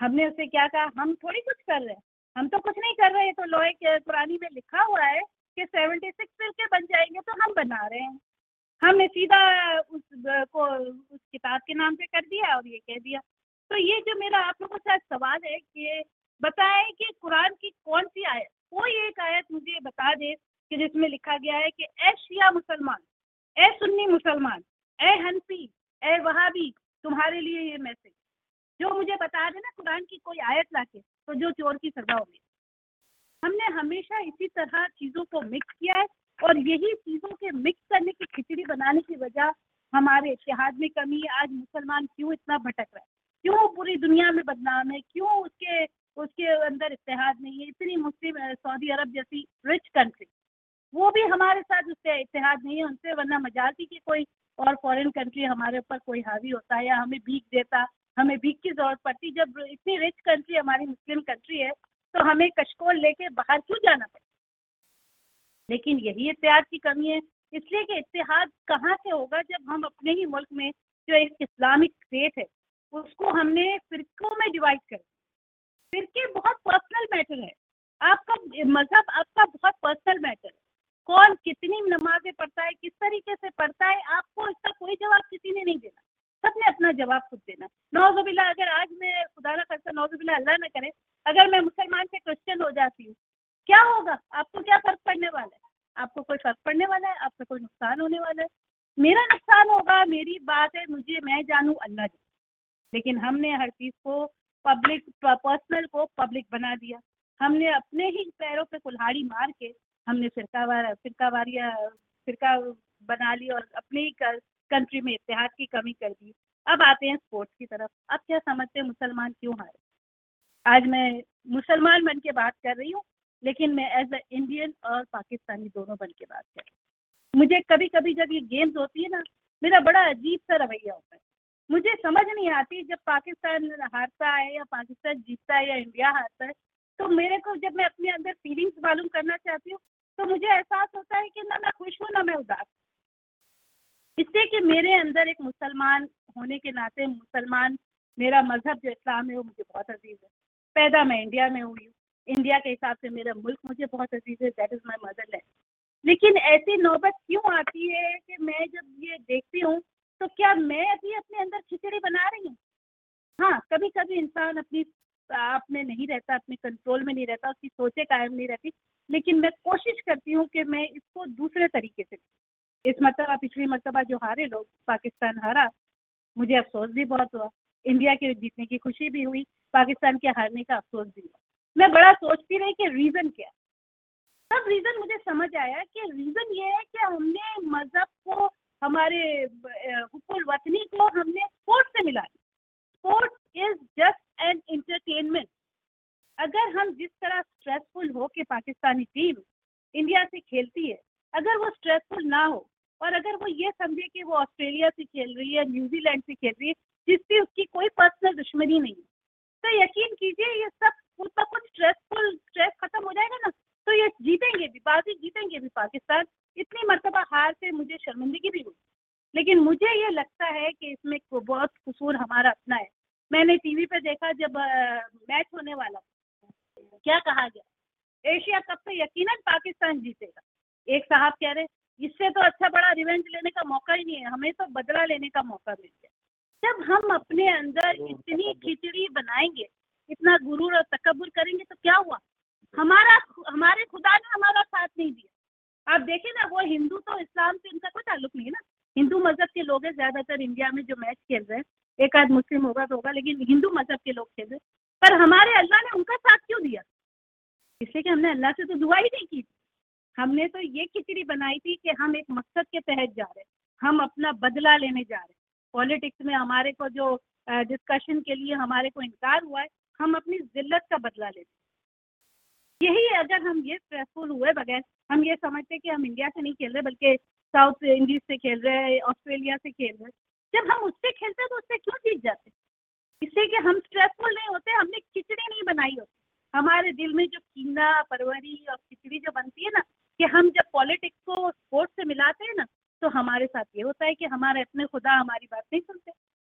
हमने उसे क्या कहा, हम थोड़ी कुछ कर रहे हैं। हम तो कुछ नहीं कर रहे हैं। तो लोहे के पुरानी में लिखा हुआ है कि सेवेंटी सिक्स फिरके बन जाएँगे तो हम बना रहे हैं। हमने सीधा उस को, उस किताब के नाम पे कर दिया और ये कह दिया। तो ये जो मेरा आप लोगों से सवाल है कि बताएँ कि कुरान की कौन सी आयत, कोई एक आयत मुझे बता दे कि जिसमें लिखा गया है कि ए शिया मुसलमान, ए सुन्नी मुसलमान, ए हनफी, ए वहाबी, तुम्हारे लिए ये मैसेज। जो मुझे बता दे ना कुरान की कोई आयत लाके तो जो चोर की सजा होगी हमने हमेशा इसी तरह चीज़ों को मिक्स किया है और यही चीज़ों के मिक्स करने की खिचड़ी बनाने की वजह हमारे इतिहाद में कमी है। आज मुसलमान क्यों इतना भटक रहा है? क्यों पूरी दुनिया में बदनाम है? क्यों उसके उसके अंदर इतिहाद नहीं है? इतनी मुस्लिम सऊदी अरब जैसी रिच कंट्री वो भी हमारे साथ उससे इतिहाद नहीं है उनसे, वरना मजाल थी कि कोई और फॉरेन कंट्री हमारे ऊपर कोई हावी होता है या हमें भीख देता, हमें भीख की ज़रूरत पड़ती। जब इतनी रिच कंट्री हमारी मुस्लिम कंट्री है तो हमें कशकोल लेके बाहर क्यों जाना पड़ता लेकिन यही इतिहाद की कमी है। इसलिए कि इतिहाद कहाँ से होगा जब हम अपने ही मुल्क में जो एक इस्लामिक स्टेट है उसको हमने फिरकों में डिवाइड कर फिरके बहुत पर्सनल मैटर है। आपका मज़हब आपका बहुत पर्सनल मैटर है। कौन कितनी नमाजें पढ़ता है, किस तरीके से पढ़ता है, आपको इसका कोई जवाब किसी ने नहीं देना। सबने अपना जवाब खुद देना। नौजबिल्ला अगर आज मैं खुदा ना करता नौजबिल्ला अल्लाह ना करे, अगर मैं मुसलमान से क्रिश्चियन हो जाती हूँ, क्या होगा? आपको क्या फ़र्क पड़ने वाला है? आपको कोई फ़र्क पड़ने वाला है? आपको कोई नुकसान होने वाला है? मेरा नुकसान होगा, मेरी बात है, मुझे, मैं जानू अल्लाह जान लेकिन हमने हर चीज़ को पब्लिक पर्सनल को पब्लिक बना दिया। हमने अपने ही पैरों पे कुल्हाड़ी मार के हमने फिरकावार, फिरकावारिया, फिरका बना ली और अपने ही कंट्री में इतिहाद की कमी कर दी। अब आते हैं स्पोर्ट्स की तरफ़। अब क्या समझते हैं मुसलमान क्यों हारे? आज मैं मुसलमान बन के बात कर रही हूँ, लेकिन मैं एज अ इंडियन और पाकिस्तानी दोनों बन के बात कर रही हूँ। मुझे कभी कभी जब ये गेम्स होती है ना, मेरा बड़ा अजीब सा रवैया होता है। मुझे समझ नहीं आती जब पाकिस्तान हारता है या पाकिस्तान जीतता है या इंडिया हारता है तो मेरे को जब मैं अपने अंदर फीलिंग्स मालूम करना चाहती हूँ तो मुझे एहसास होता है कि ना मैं खुश हूँ, ना मैं उदास इससे कि मेरे अंदर एक मुसलमान होने के नाते मुसलमान मेरा मज़हब जो इस्लाम है वो मुझे बहुत अज़ीज़ है। पैदा मैं इंडिया में हुई हूँ, इंडिया के हिसाब से मेरा मुल्क मुझे बहुत अज़ीज़ है that is my mother land लेकिन ऐसी नौबत क्यों आती है कि मैं जब ये देखती हूँ तो क्या मैं अभी अपने अंदर खिचड़ी बना रही हूँ? हाँ कभी कभी इंसान अपनी, आप में नहीं रहता, अपने कंट्रोल में नहीं रहता, उसकी सोचे कायम नहीं रहती, लेकिन मैं कोशिश करती हूँ कि मैं इसको दूसरे तरीके से इस मरतबा पिछली मरतबा जो हारे लोग, पाकिस्तान हारा, मुझे अफसोस भी बहुत हुआ। इंडिया के जीतने की खुशी भी हुई, पाकिस्तान के हारने का अफसोस भी हुआ। मैं बड़ा सोचती रही कि रीज़न क्या तब रीज़न मुझे समझ आया कि रीज़न ये है कि हमने मज़हब को हमारे हुकुल वतनी को हमने स्पोर्ट्स से मिला sports is just an entertainment अगर हम जिस तरह स्ट्रेसफुल हो के पाकिस्तानी टीम इंडिया से खेलती है, अगर वो स्ट्रेसफुल ना हो और अगर वो ये समझे कि वो ऑस्ट्रेलिया से खेल रही है न्यूजीलैंड से खेल रही है जिससे उसकी कोई पर्सनल दुश्मनी नहीं तो यकीन कीजिए ये सब उसका कुछ स्ट्रेसफुल स्ट्रेस खत्म हो जाएगा ना तो ये जीतेंगे भी, बाजी जीतेंगे भी पाकिस्तान। इतनी मरतबा हार से मुझे शर्मिंदगी भी हुई। लेकिन मुझे ये लगता है कि इसमें बहुत कसूर हमारा अपना है। मैंने टीवी पे देखा जब मैच होने वाला क्या कहा गया? एशिया कप तो यकीनन पाकिस्तान जीतेगा। एक साहब कह रहे इससे तो अच्छा बड़ा रिवेंज लेने का मौका ही नहीं है हमें तो बदला लेने का मौका मिल गया। जब हम अपने अंदर इतनी खिचड़ी बनाएँगे इतना गुरूर और तकबर करेंगे तो क्या हुआ? हमारा हमारे खुदा ने हमारा साथ नहीं दिया। आप देखें ना, वो हिंदू तो इस्लाम से इनका कोई ताल्लुक नहीं है ना। हिंदू मज़हब के लोग हैं, ज़्यादातर इंडिया में जो मैच खेल रहे हैं। एक आध मुस्लिम होगा तो होगा, लेकिन हिंदू मज़हब के लोग खेल रहे हैं। पर हमारे अल्लाह ने उनका साथ क्यों दिया? इसलिए कि हमने अल्लाह से तो दुआ ही नहीं की। हमने तो ये खिचड़ी बनाई थी कि हम एक मकसद के तहत जा रहे हैं। हम अपना बदला लेने जा रहे हैं। पॉलिटिक्स में हमारे को जो डिस्कशन के लिए हमारे को इनकार हुआ है, हम अपनी जिल्लत का बदला लेते यही अगर हम ये स्ट्रेसफुल हुए बगैर। हम ये समझते हैं कि हम इंडिया से नहीं खेल रहे, बल्कि साउथ इंडीज से खेल रहे हैं ऑस्ट्रेलिया से खेल रहे हैं। जब हम उससे खेलते हैं तो उससे क्यों जीत जाते इससे कि हम स्ट्रेसफुल नहीं होते, हमने खिचड़ी नहीं बनाई होती। हमारे दिल में जो कीना परवरी और खिचड़ी जो बनती है ना, कि हम जब पॉलिटिक्स को स्पोर्ट्स से मिलाते हैं ना तो हमारे साथ ये होता है कि हमारे अपने खुदा हमारी बात नहीं सुनते।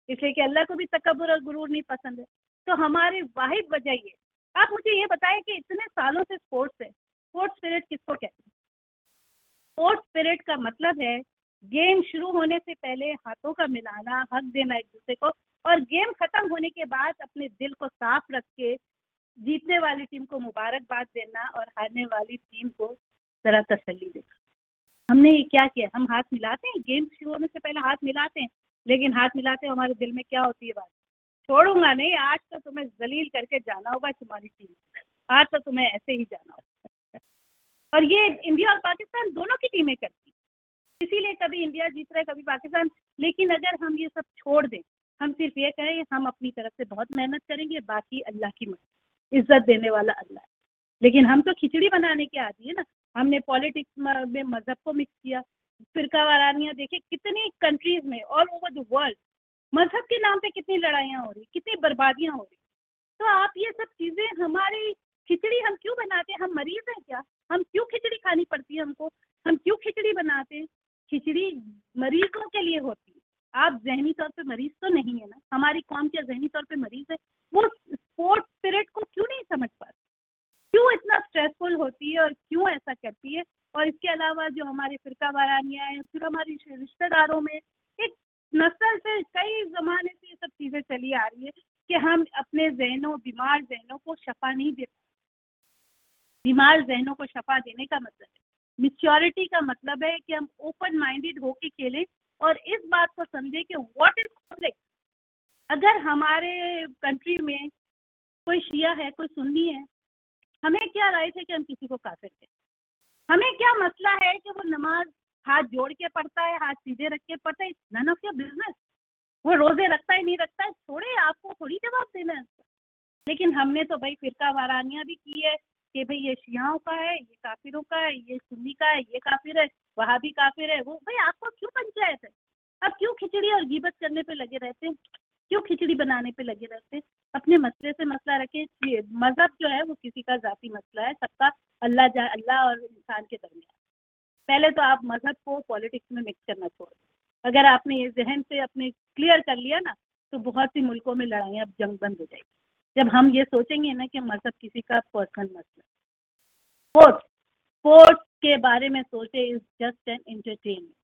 इसलिए कि अल्लाह को भी तकबर और गुरूर नहीं पसंद है। तो हमारी वाहिद वजह ये। आप मुझे ये बताएँ कि इतने सालों से स्पोर्ट्स है। स्पोर्ट्स स्पिरिट किसको कहते हैं? स्पोर्ट्स स्पिरिट का मतलब है गेम शुरू होने से पहले हाथों का मिलाना, हक देना एक दूसरे को और गेम खत्म होने के बाद अपने दिल को साफ़ रख के जीतने वाली टीम को मुबारकबाद देना और हारने वाली टीम को जरा तसली देना। हमने ये क्या किया? हम हाथ मिलाते हैं? गेम शुरू होने से पहले हाथ मिलाते हैं? लेकिन हाथ मिलाते हैं हमारे दिल में क्या होती है बात? छोड़ूँगा नहीं, आज तो तुम्हें जलील करके जाना होगा तुम्हारी टीम आज तो तुम्हें ऐसे ही जाना होगा। और ये इंडिया और पाकिस्तान दोनों की टीमें करती इसीलिए कभी इंडिया जीत रहा है, कभी पाकिस्तान। लेकिन अगर हम ये सब छोड़ दें, हम सिर्फ़ ये कहें, हम अपनी तरफ़ से बहुत मेहनत करेंगे, बाकी अल्लाह की मदद इज़्ज़त देने वाला अल्लाह है। लेकिन हम तो खिचड़ी बनाने के आदि है ना। हमने पॉलिटिक्स में मज़हब को मिक्स किया, फिरका वारानियाँ देखिए कितनी कंट्रीज़ में ऑल ओवर द वर्ल्ड मज़हब के नाम पे कितनी लड़ाइयाँ हो रही, कितनी बर्बादियाँ हो रही। तो आप ये सब चीज़ें, हमारी खिचड़ी हम क्यों बनाते हैं? हम मरीज़ हैं क्या? हम क्यों खिचड़ी खानी पड़ती है हमको? हम क्यों खिचड़ी बनाते हैं? खिचड़ी मरीजों के लिए होती है। आप जहनी तौर पे मरीज़ तो नहीं है ना? हमारी कौम क्या जहनी तौर पे मरीज़ है। वो स्पोर्ट स्पिरिट को क्यों नहीं समझ पाते? क्यों इतना स्ट्रेसफुल होती है और क्यों ऐसा करती है? और इसके अलावा जो हमारे फिरका वारानियाँ हैं, फिर हमारे रिश्तेदारों में एक नस्ल से कई ज़माने से ये सब चीज़ें चली आ रही है कि हम अपने जहनों, बीमार जहनों को शफा नहीं दे बीमार जहनों को शफा देने का मतलब है। मिच्योरिटी का मतलब है कि हम ओपन माइंडेड होके खेलें और इस बात को समझें कि व्हाट इज़ कॉन्फ्लिक्ट अगर हमारे कंट्री में कोई शिया है, कोई सुन्नी है, हमें क्या राइट है कि हम किसी को काफिर दें हमें क्या मसला है कि वो नमाज़ हाथ जोड़ के पढ़ता है, हाथ सीधे रख के पढ़ता है? नन ऑफ़ योर बिज़नेस वो रोज़े रखता है, नहीं रखता है? छोड़े आपको थोड़ी जवाब देना है। लेकिन हमने तो भाई फिरका वारानियाँ भी की है कि भाई ये शियाओं का है, ये काफिरों का है, ये सुन्नी का है, ये काफिर है वहाँ भी काफिर है, वो भाई आपको क्यों पंचायत है? अब क्यों खिचड़ी और गिबत करने पे लगे रहते हैं? क्यों खिचड़ी बनाने पे लगे रहते हैं? अपने मसले से मसला रखे मज़हब जो है वो किसी का जाती मसला है, सबका अल्लाह जा, अल्लाह और इंसान के दरमियान। पहले तो आप मज़हब को पॉलिटिक्स में मिक्स करना छोड़ अगर आपने ये जहन से अपने क्लियर कर लिया ना तो बहुत सी मुल्कों में लड़ाइयाँ अब जंग बंद हो जाएगी। जब हम ये सोचेंगे ना कि मज़हब किसी का पर्सनल मसला स्पोर्ट्स स्पोर्ट्स के बारे में सोचे is just an entertainment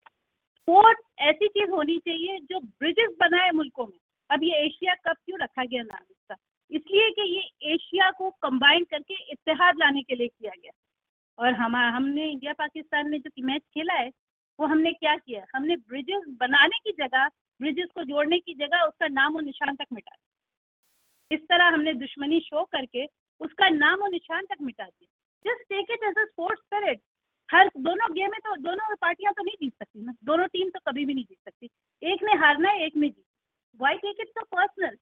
sports ऐसी चीज़ होनी चाहिए जो ब्रिजेस बनाए मुल्कों में। अब ये एशिया कप क्यों रखा गया नाम इसका इसलिए कि ये एशिया को कंबाइन करके इतिहाद लाने के लिए किया गया। और हम, हमने इंडिया पाकिस्तान में जो मैच खेला है, वो हमने क्या किया? हमने ब्रिजेस बनाने की जगह ब्रिजेस को जोड़ने की जगह उसका नाम और निशान तक मिटा दिया। इस तरह हमने दुश्मनी शो करके उसका नाम और निशान तक मिटा दिया। Just take it as a sports spirit हर दोनों गेम में तो दोनों पार्टियाँ तो नहीं जीत सकती ना दोनों टीम तो कभी भी नहीं जीत सकती। एक ने हारना है, एक ने जीत। Why take it so personal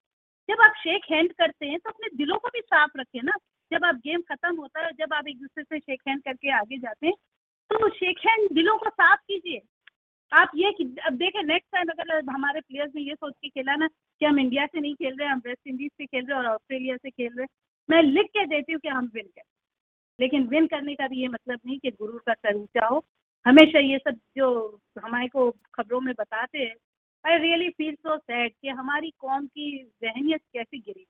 जब आप शेक हैंड करते हैं तो अपने दिलों को भी साफ़ रखें ना। जब आप गेम खत्म होता है जब आप एक दूसरे से शेक हैंड करके आगे जाते हैं तो शेक हैंड दिलों को साफ़ कीजिए। आप ये अब देखें नेक्स्ट टाइम अगर हमारे प्लेयर्स ने ये सोच के खेला ना कि हम इंडिया से नहीं खेल रहे, हम वेस्ट इंडीज से खेल रहे और ऑस्ट्रेलिया से खेल रहे, मैं लिख के देती हूँ कि हम विन करें। लेकिन विन करने का भी ये मतलब नहीं कि गुरु का सर ऊँचा हो। हमेशा ये सब जो हमारे को खबरों में बताते हैं I really feel so sad कि हमारी कौम की जहनीत कैसी गिरी।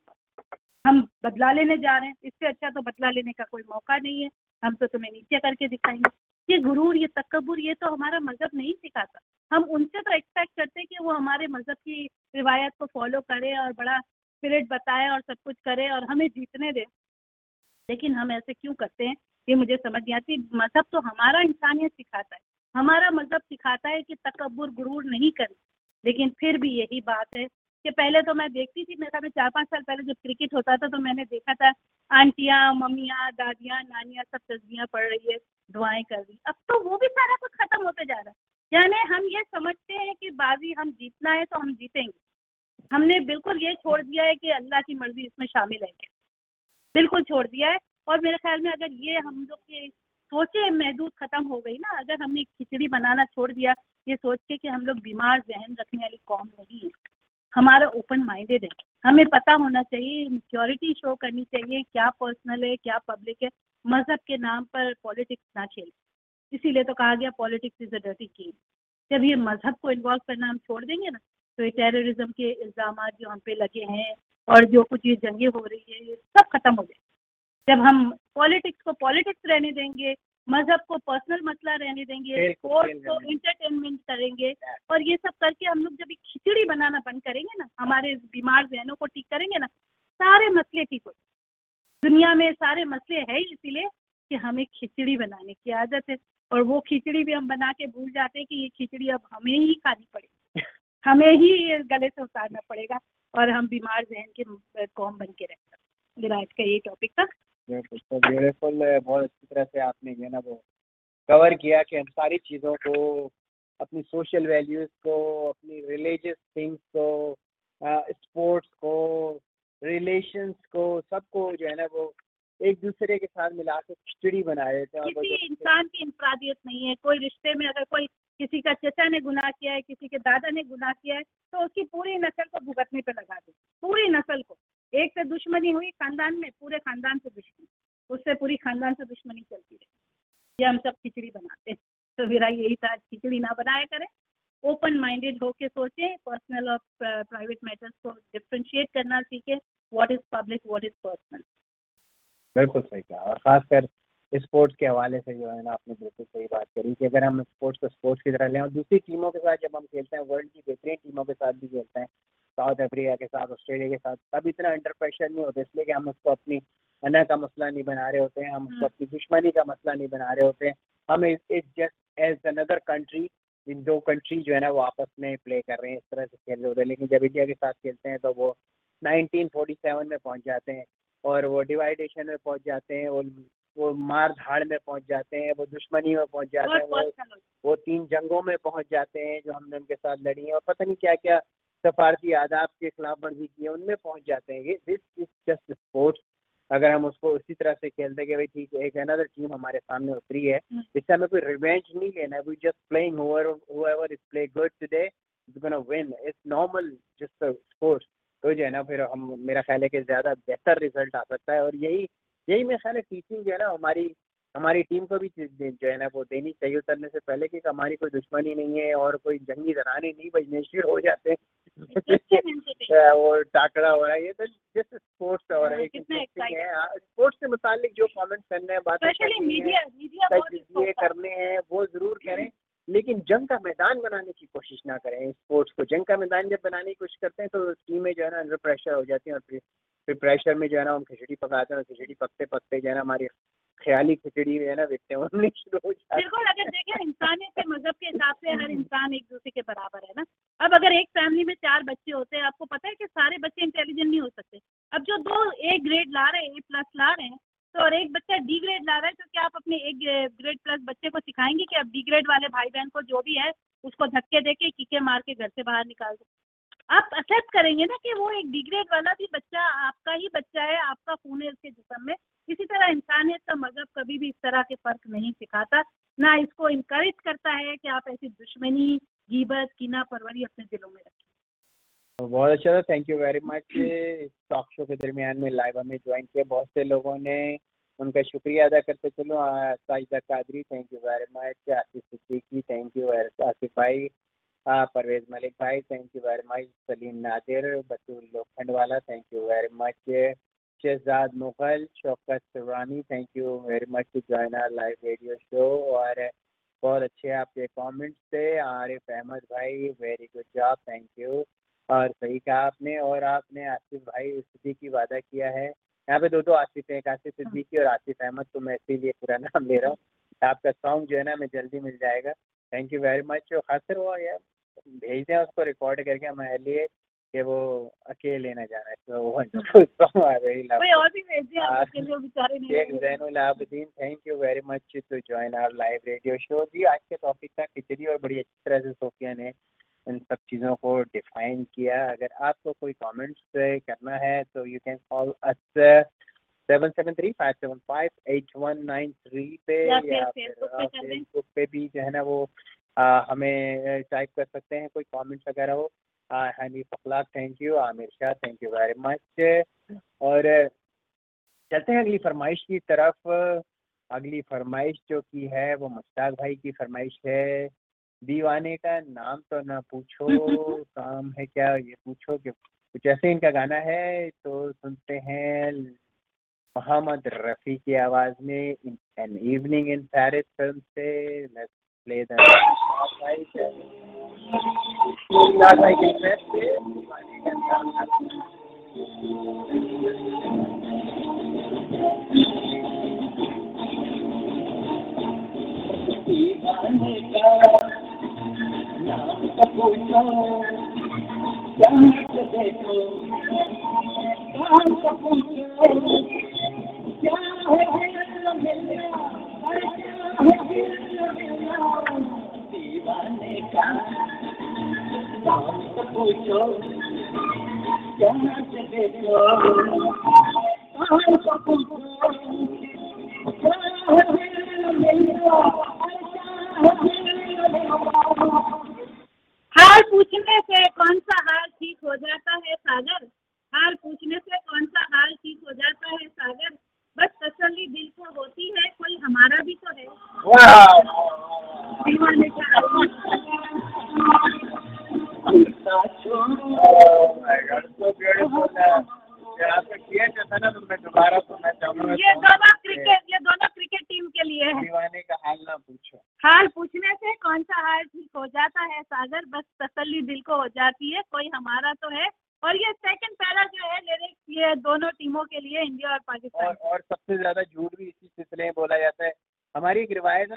हम बदला लेने जा रहे हैं, इससे अच्छा तो बदला लेने का कोई मौका नहीं है। हम तो तुम्हें नीचे करके दिखाएँगे। ये गुरूर, ये तकबुर ये तो हमारा मज़हब नहीं सिखाता। हम उनसे तो एक्सपेक्ट करते हैं कि वो हमारे मज़हब की रिवायत को फॉलो करे और बड़ा स्पिरिट बताए और सब कुछ करे और हमें जीतने दे। लेकिन हम ऐसे क्यों करते हैं? ये मुझे समझ नहीं आती। मज़हब तो हमारा इंसानियत सिखाता है। हमारा मज़हब सिखाता है कि तकबर गुरूर नहीं करना लेकिन फिर भी यही बात है कि पहले तो मैं देखती थी, मेरा में चार पाँच साल पहले जब क्रिकेट होता था तो मैंने देखा था, आंटियाँ, मम्मियाँ, दादियाँ, नानियाँ सब तस्वीरें पढ़ रही है, दुआएँ कर रही अब तो वो भी सारा कुछ खत्म होते जा रहा है। यानी हम ये समझते हैं कि बाजी हम जीतना है तो हम जीतेंगे। हमने बिल्कुल ये छोड़ दिया है कि अल्लाह की मर्ज़ी इसमें शामिल है। बिल्कुल छोड़ दिया है। और मेरे ख्याल में अगर ये हम लोग की सोचे महदूद ख़त्म हो गई ना, अगर हमने खिचड़ी बनाना छोड़ दिया, ये सोच के कि हम लोग बीमार जहन रखने वाली कौम नहीं है। हमारा ओपन माइंडेड है। हमें पता होना चाहिए मेच्योरिटी शो करनी चाहिए, क्या पर्सनल है, क्या पब्लिक है। मज़हब के नाम पर पॉलिटिक्स ना खेले। इसीलिए तो कहा गया politics is a dirty game जब ये मज़हब को इन्वॉल्व करना हम छोड़ देंगे ना तो ये टेररिज्म के इल्ज़ाम जो हम पे लगे हैं और जो कुछ ये जंगे हो रही है, ये सब खत्म हो जाए जब हम पॉलिटिक्स को पॉलिटिक्स रहने देंगे मज़हब को पर्सनल मसला रहने देंगे स्पोर्ट्स को इंटरटेनमेंट करेंगे और ये सब करके हम लोग जब खिचड़ी बनाना बंद करेंगे ना हमारे बीमार जहनों को ठीक करेंगे ना सारे मसले ठीक हो दुनिया में सारे मसले है इसीलिए कि हमें खिचड़ी बनाने की आदत है और वो खिचड़ी भी हम बना के भूल जाते हैं कि ये खिचड़ी अब हमें ही खानी पड़ेगी। <laughs> हमें ही ये गले से उतारना पड़ेगा और हम बीमार जहन के कौम बन के रहते मेरा आज का ये टॉपिक था। बिल्कुल तो ब्यूटीफुल बहुत अच्छी तरह से आपने जो है ना वो कवर किया कि हम सारी चीज़ों को अपनी सोशल वैल्यूज़ को अपनी रिलीजियस थिंग्स को स्पोर्ट्स को रिलेशंस को सबको जो है ना वो एक दूसरे के साथ मिला के खिचड़ी बनाए थे किसी इंसान की इंफरादियत नहीं है। कोई रिश्ते में अगर कोई किसी का चचा ने गुनाह किया है किसी के दादा ने गुनाह किया है तो उसकी पूरी नस्ल को भुगतने पर लगा दो। पूरी नस्ल को। एक से दुश्मनी हुई, खानदान में, पूरे खानदान से दुश्मनी। उससे पूरी खानदान से दुश्मनी चलती रही। ये हम सब खिचड़ी बनाते हैं। तो मेरा यही था, खिचड़ी ना बनाया करें। ओपन माइंडेड होके सोचें पर्सनल और प्राइवेट मैटर्स को डिफ्रेंशिएट करना सीखे। What is public what is personal बिल्कुल सही कहा। और खासकर स्पोर्ट्स के हवाले से जो है ना आपने बिल्कुल सही बात करी कि अगर हम स्पोर्ट्स को स्पोर्ट्स की तरह लें और दूसरी टीमों के साथ जब हम खेलते हैं वर्ल्ड की बेहतरीन टीमों के साथ भी खेलते हैं साउथ अफ्रीका के साथ ऑस्ट्रेलिया के साथ तब इतना अंडर प्रेशर नहीं होता इसलिए कि हम उसको अपनी अना का मसला नहीं बना रहे होते हैं हम उसको अपनी दुश्मनी का मसला नहीं बना रहे होते हैं। हम it just as another country इन दो कंट्री जो है ना वो आपस में प्ले कर रहे हैं इस तरह से खेल रहे होते हैं। लेकिन जब इंडिया के साथ खेलते हैं तो वो 1947 में पहुँच जाते हैं और वो डिवाइडेशन में पहुँच जाते हैं वो वो मार धाड़ में पहुँच जाते हैं वो दुश्मनी में पहुँच जाते हैं वो वो तीन जंगों में पहुँच जाते हैं जो हमने उनके साथ लड़ी है और पता नहीं क्या क्या सफारती आदाब के खिलाफ वर्जी की है उनमें पहुँच जाते हैं। ये दिस इज़ जस्ट स्पोर्ट्स अगर हम उसको उसी तरह से खेलते कि भाई ठीक है एक अनदर टीम हमारे सामने उतरी है हम्म। इससे हमें कोई रिवेंज नहीं लेना है we just playing is play good today is going to win it's normal just a तो जो है ना फिर हम मेरा ख्याल है कि ज़्यादा बेहतर रिज़ल्ट आ सकता है और यही यही मेरा ख्याल है टीचिंग जो है ना हमारी हमारी टीम को भी जो है ना वो देनी चाहिए उतरने से पहले कि हमारी कोई दुश्मनी नहीं है और कोई जंगी जनाने नहीं भाई नेशर हो जाते हैं। <laughs> वो टाकड़ा हो रहा है ये तो जस्ट स्पोर्ट्स हो रहा है स्पोर्ट्स से मुतालिक जो कमेंट करने हैं बातें ये करने हैं वो ज़रूर करें लेकिन जंग का मैदान बनाने की कोशिश ना करें स्पोर्ट्स को। जंग का मैदान जब बनाने की कोशिश करते हैं तो टीमें जो है ना अंडर प्रेशर हो जाती हैं और फिर प्रेशर में जो है ना हम खिचड़ी पकाते हैं खिचड़ी पकते पकते जो है ना हमारी ख्याली खिचड़ी है ना देखते हैं बिल्कुल अगर देखें, इंसानियत के मज़हब के हिसाब से हर इंसान एक दूसरे के बराबर है ना। अब अगर एक फैमिली में चार बच्चे होते हैं, आपको पता है कि सारे बच्चे इंटेलिजेंट नहीं हो सकते। अब जो दो ए ग्रेड ला रहे हैं ए प्लस ला रहे हैं तो और एक बच्चा डी ग्रेड ला रहा है तो क्या आप अपने एक ग्रेड प्लस बच्चे को सिखाएँगे कि अब डी ग्रेड वाले भाई बहन को जो भी है, उसको धक्के दे के मार के घर से बाहर निकाल दो? आप एक्सेप्ट करेंगे ना कि वो एक डिग्रेड वाला भी बच्चा आपका ही बच्चा है, आपका खून है उसके जिसम में। इसी तरह इंसानियत का मज़हब कभी भी इस तरह के फ़र्क नहीं सिखाता, ना इसको इनक्रेज करता है कि आप ऐसी दुश्मनी, गीबत कीना परवरी अपने दिलों में रखें। बहुत अच्छा था thank you very much talk show के दरमियान में लाइव हमें ज्वाइन किया। बहुत से लोगों ने उनका शुक्रिया अदा करते चलो। Sajida Qadri thank you very much Asif Siddiqui thank you Asif भाई। परवेज मलिक भाई thank you very much Salim Nadir, Batool Lokhandwala thank you very much Shahzad Mughal, Shaukat Surani thank you very much to join our live radio show और बहुत अच्छे आपके comments थे आरिफ अहमद भाई very good job thank you और सही कहा आपने, और आपने आसिफ भाई, सिद्दीकी वादा किया है. यहाँ पे दो दो आसिफ हैं, एक आसिफ सिद्दीकी और आसिफ अहमद तो मैं इसीलिए पूरा नाम ले रहा हूँ. आपका सॉन्ग जो है ना मैं जल्दी मिल जाएगा. थैंक यू वेरी मच खासर हुआ यार भेज दें उसको रिकॉर्ड करके हमारे लिए कि वो अकेले लेना जा रहा है तो वंडरफुल आ रही कोई और भी भेज दिया हाँ। आपके लिए बेचारे नहीं Sheikh Zainul Abideen thank you very much to join our live radio show जी आज के टॉपिक था खिचड़ी और बड़ी अच्छी तरह से सोफिया ने इन सब चीज़ों को डिफाइन किया। अगर आपको कोई कमेंट्स करना है तो you can call us seven seven three five seven five eight one nine three पे या फेसबुक पे भी जो है ना वो आ, हमें टाइप कर सकते हैं कोई कमेंट्स वगैरह हो। Hanif Akhlaq thank you Aamir Shah thank you very much और चलते हैं अगली फरमाइश की तरफ़। अगली फरमाइश जो की है वो मुश्ताक भाई की फरमाइश है। दीवाने का नाम तो ना पूछो <laughs> काम है क्या ये पूछो कि कुछ ऐसे इनका गाना है तो सुनते हैं मोहम्मद रफ़ी की आवाज़ में an evening in Paris film से लेट्स ना पूछो। दीवाने का नाम तो पूछो क्या है देखो क्या है? मिलना दीवाने तो है तो है है हाल पूछने से कौन सा हाल ठीक हो जाता है, सागर? हाल पूछने से कौन सा हाल ठीक हो जाता है, सागर? बस तसल्ली दिल को होती है कोई हमारा भी तो हमारी एक रिवायत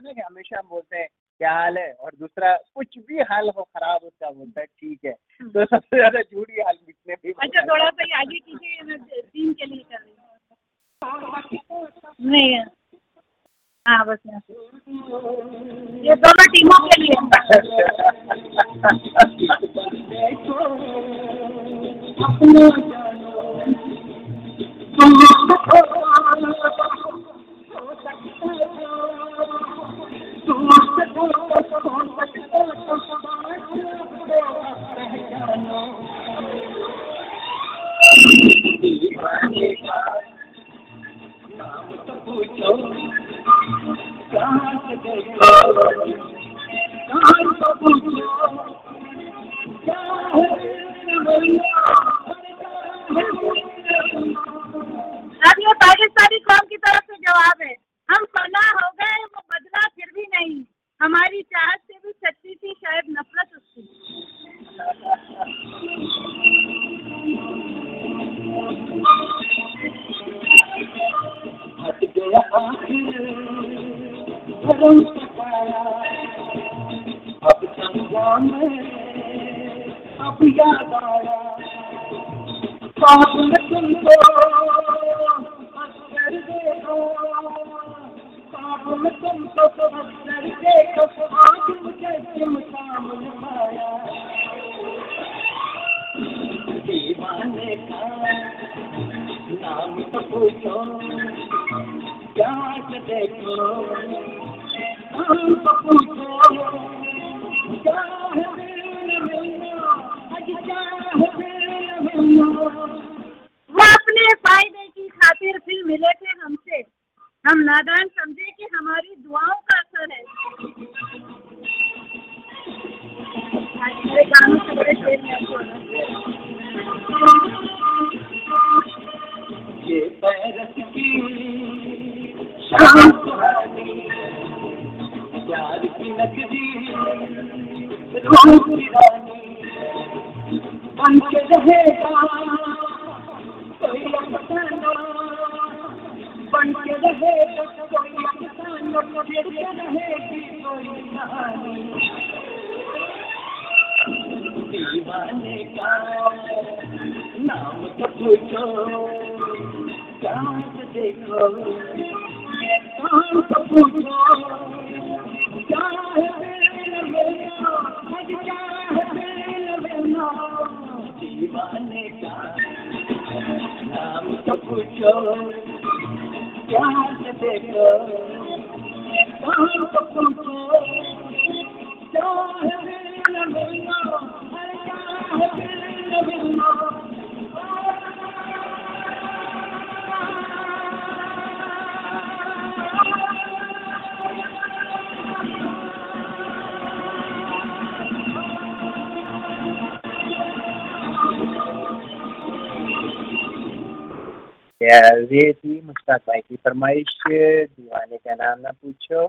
ये थी मुश्ताक भाई की फरमाइश दीवाने का नाम ना पूछो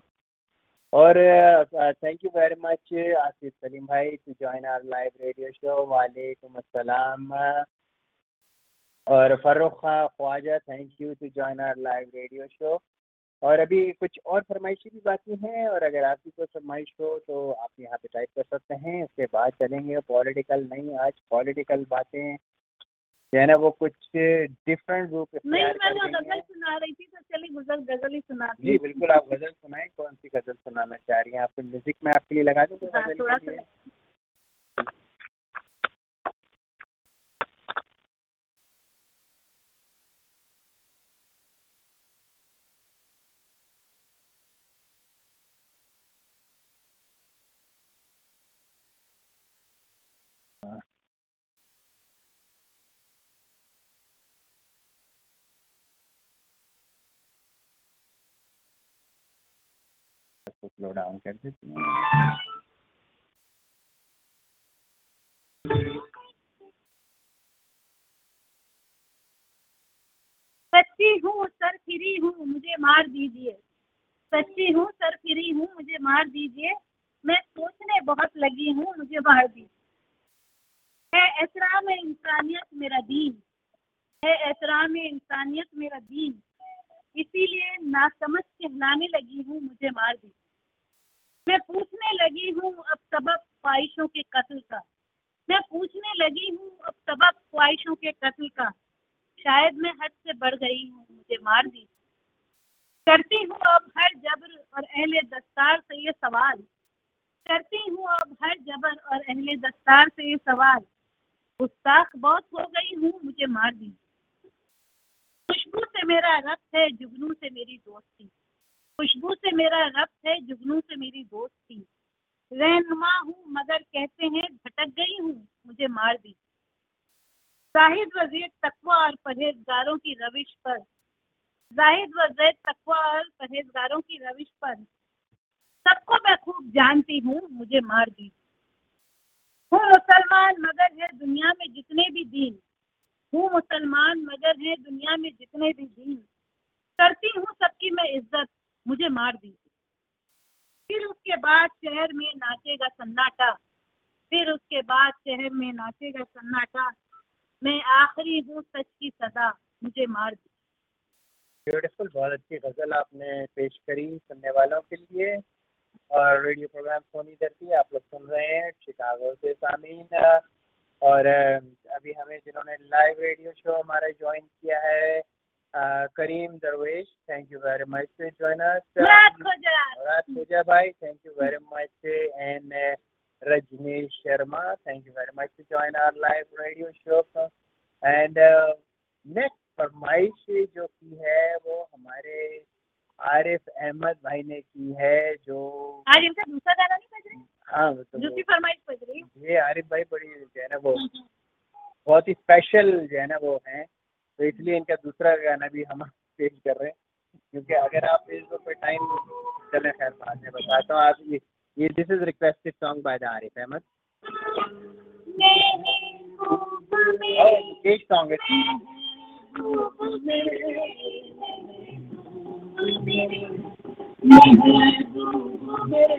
और thank you very much Asif Salim भाई to join our live radio show वालेकुम अस्सलाम और Farrukh Khwaja thank you to join our live radio show और अभी कुछ और फरमाइशी भी बाकी हैं? और अगर आपकी कोई फरमाइश हो तो आप यहाँ पे टाइप कर सकते हैं। उसके बाद चलेंगे पॉलिटिकल नहीं आज पॉलिटिकल बातें। जो है ना वो कुछ डिफरेंट रूप नहीं मैं। गज़ल सुना रही थी तो चलिए गज़ल गज़ल ही सुनाती जी बिल्कुल आप गज़ल सुनाएँ कौन सी गज़ल सुनाना चाह रही हैं? आपको म्यूज़िक में आपके लिए लगा दूँ हाँ, थोड़ा सा। इसको स्लो डाउन कर देती हैं। सच्ची हूँ, सर फिरी हूँ, मुझे मार दीजिए। सच्ची हूँ, सर फिरी हूँ, मुझे मार दीजिए। मैं सोचने बहुत लगी हूँ, मुझे मार दीजिए। है एहतराम इंसानियत मेरा दीन। है एहतराम इंसानियत मेरा दीन। इसीलिए नासमझ कहलाने लगी हूँ, मुझे मार दी। मैं पूछने लगी हूँ अब सबक ख्वाहिशों के कत्ल का। मैं पूछने लगी हूँ अब सबक ख्वाहिशों के कत्ल का। शायद मैं हद से बढ़ गई हूँ, मुझे मार दी। करती हूँ अब हर जबर और अहले दस्तार से ये सवाल। करती हूँ अब हर जबर और अहले दस्तार से ये सवाल। गुस्ताख बहुत हो गई हूँ, मुझे मार दी। खुशबू से मेरा रब्त है, जुगनू से मेरी दोस्ती। खुशबू से मेरा रब्त है, जुगनू से मेरी दोस्ती। रहनुमा हूँ, मगर कहते हैं, भटक गई हूँ, मुझे मार दी। जाहिद वज़ीर तकवा और परहेजगारों की रविश पर। जाहिद वज़ीर तकवा और परहेजगारों की रविश पर। सबको मैं खूब जानती हूँ, मुझे मार दी। हूँ मुसलमान, मगर है दुनिया में जितने भी दीन। हूँ, मुसलमान मगर है दुनिया में जितने भी दीन। करती हूँ सबकी मैं इज़्ज़त, मुझे मार दी फिर उसके बाद शहर में नाचेगा सन्नाटा। फिर उसके बाद शहर में नाचेगा सन्नाटा। मैं आखिरी हूँ सच की सदा, मुझे मार दी ब्यूटीफुल बहुत अच्छी गज़ल आपने पेश करी सुनने वालों के लिए। और रेडियो प्रोग्राम सोनी धरती आप लोग सुन रहे हैं शिकागो से सामीन और अभी हमें जिन्होंने लाइव रेडियो शो हमारा ज्वाइन किया है Karim Darvesh thank you very much to join us Pooja भाई thank you very much and Rajnish Sharma thank you very much to join our live radio show and next फरमाइश जो की है वो हमारे आरिफ अहमद भाई ने की है जो आज इनका दूसरा गाना नहीं बज रहा हाँ? तो दूसरी फरमाइश बज रही है। ये आरिफ भाई बड़ी जो है ना वो बहुत ही स्पेशल जो है ना वो हैं। तो इसलिए इनका दूसरा गाना भी हम पेश कर रहे हैं क्योंकि अगर आप फेसबुक पे टाइम चले खैर बाद में बताता हूँ आप ये ये this is requested song by the Arif Ahmed एक सॉन्ग है। महबूब मेरे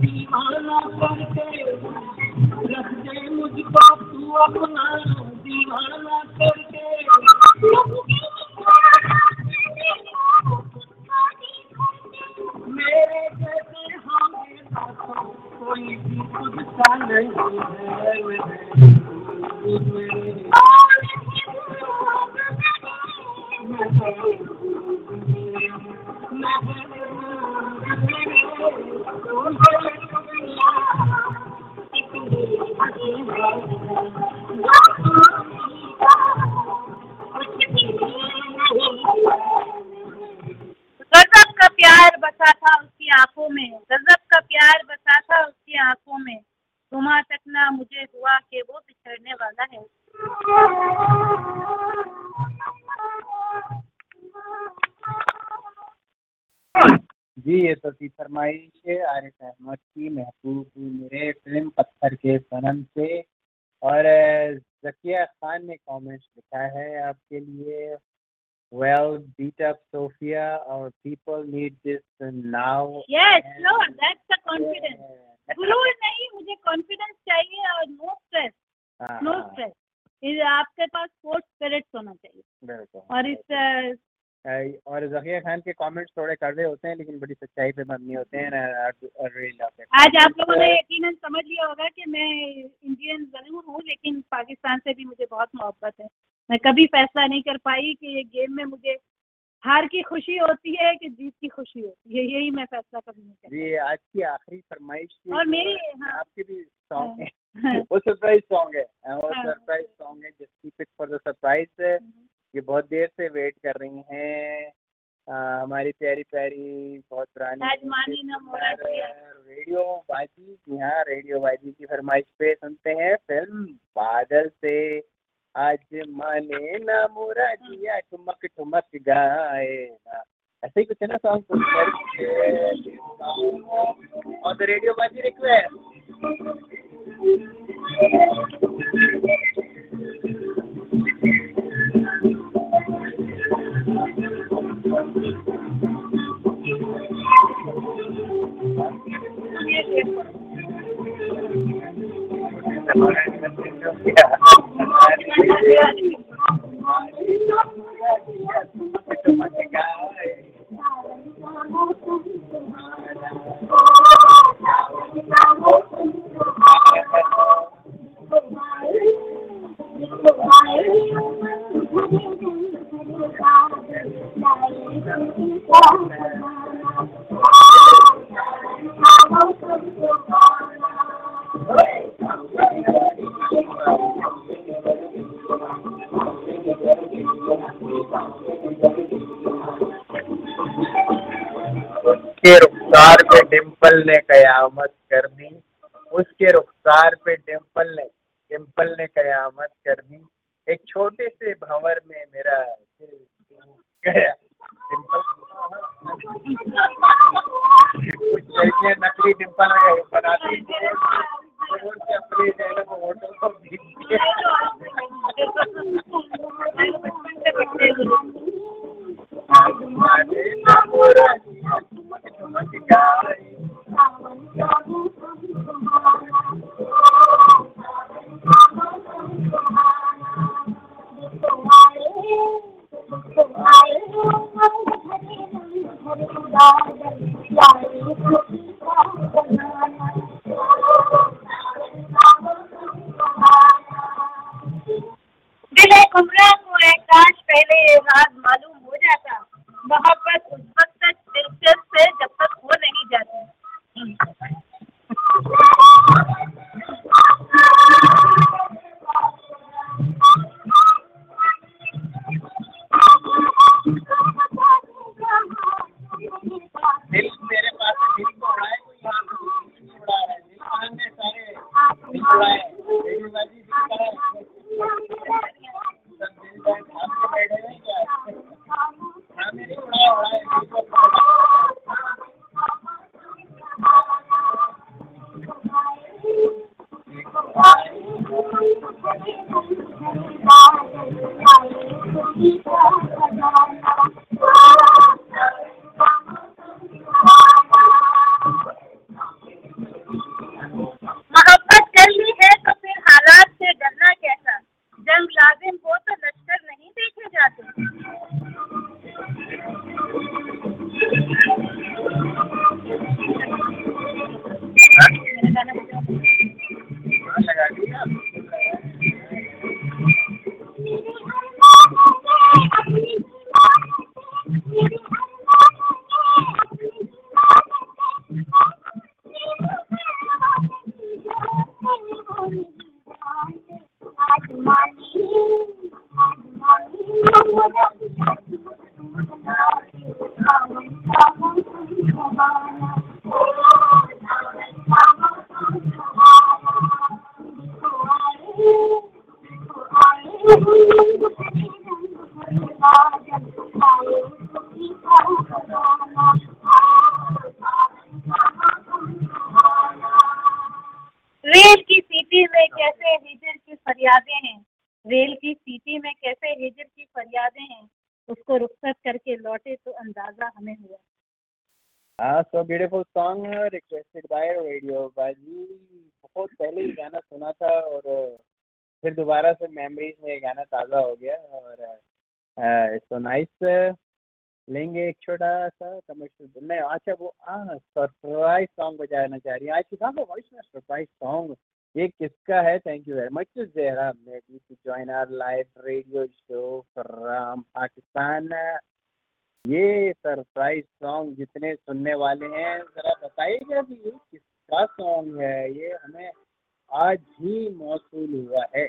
दीवाना करके रख दे मुझको तू अपना मैं कभी फैसला नहीं कर पाई कि ये गेम में मुझे हार की खुशी होती है कि जीत की खुशी होती है। यही मैं फैसला कभी नहीं कर जी आज की आखिरी फरमाइश और मेरी हाँ। आपके भी सॉन्ग है। हाँ, वो सरप्राइज़ सॉन्ग है। वो हाँ। सरप्राइज़ सॉन्ग है। Just keep it for the surprise ये बहुत देर से वेट कर रही हैं। हमारी प्यारी प्यारी बहुत पुरानी। रेडियो बाजी जी हाँ। रेडियो बाजी की फरमाइश पे सुनते हैं। फ़िल्म बादल से। आज माने ना मोरा जिया ठुमक ठुमक गाए ना। ऐसे ही कुछ है ना सॉन्ग और रेडियो बाजी रिक्वेस्ट Oh, उसके रुखसार पे डिम्पल ने कयामत कर दी उसके रुखसार पे डिम्पल ने डिम्पल ने कयामत कर दी एक छोटे से भंवर में मेरा गया। डिम्पल नकली डिम्पल बनाती हैं और से अपनी जो है ना वो होटल को भेजती दिल बजाना चाह रही है। आज किसान वॉइस में सरप्राइज़ सॉन्ग ये किसका है? Thank you very much Zahra Mehdi to join our live radio show from Pakistan ये सरप्राइज़ सॉन्ग जितने सुनने वाले हैं, ज़रा बताइएगा कि ये किसका सॉन्ग है? ये हमें आज ही मौसू हुआ है।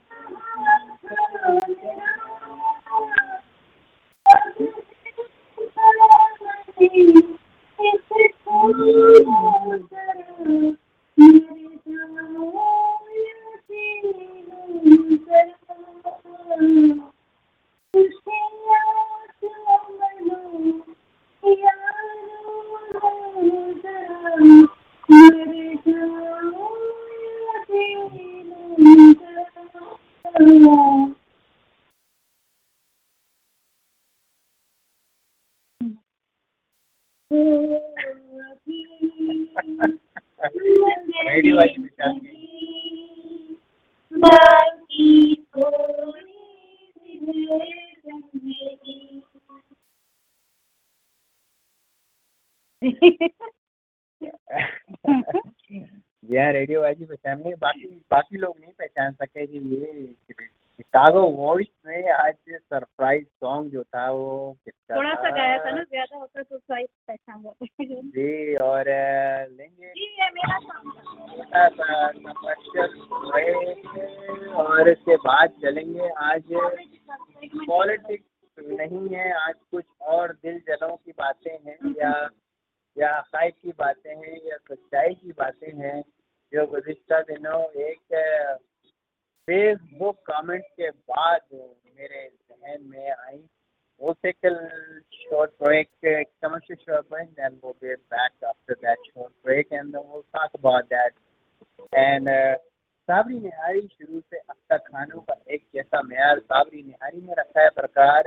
रेडियो शिकागो वॉइस में आज सरप्राइज़ सॉन्ग जो था वो किसका थोड़ा सा गाया था ना ज़्यादा होता तो शायद पहचान जाते। जी और लेंगे। जी ये मेरा सॉन्ग और इसके बाद चलेंगे आज। पॉलिटिक्स नहीं है आज कुछ और दिल जलों की बातें हैं या या हकाइक की बातें हैं या सच्चाई की बातें हैं जो गुज़िश्ता दिनों एक फेसबुक कमेंट के बाद मेरे जहन में आई। वो short break, uh, commercial short break, then we'll be back after that short break, and then we'll about that. And uh, Sabri Nihari शुरू से अब तक खानों का एक जैसा मैार साबरी निहारी में रखा है प्रकार।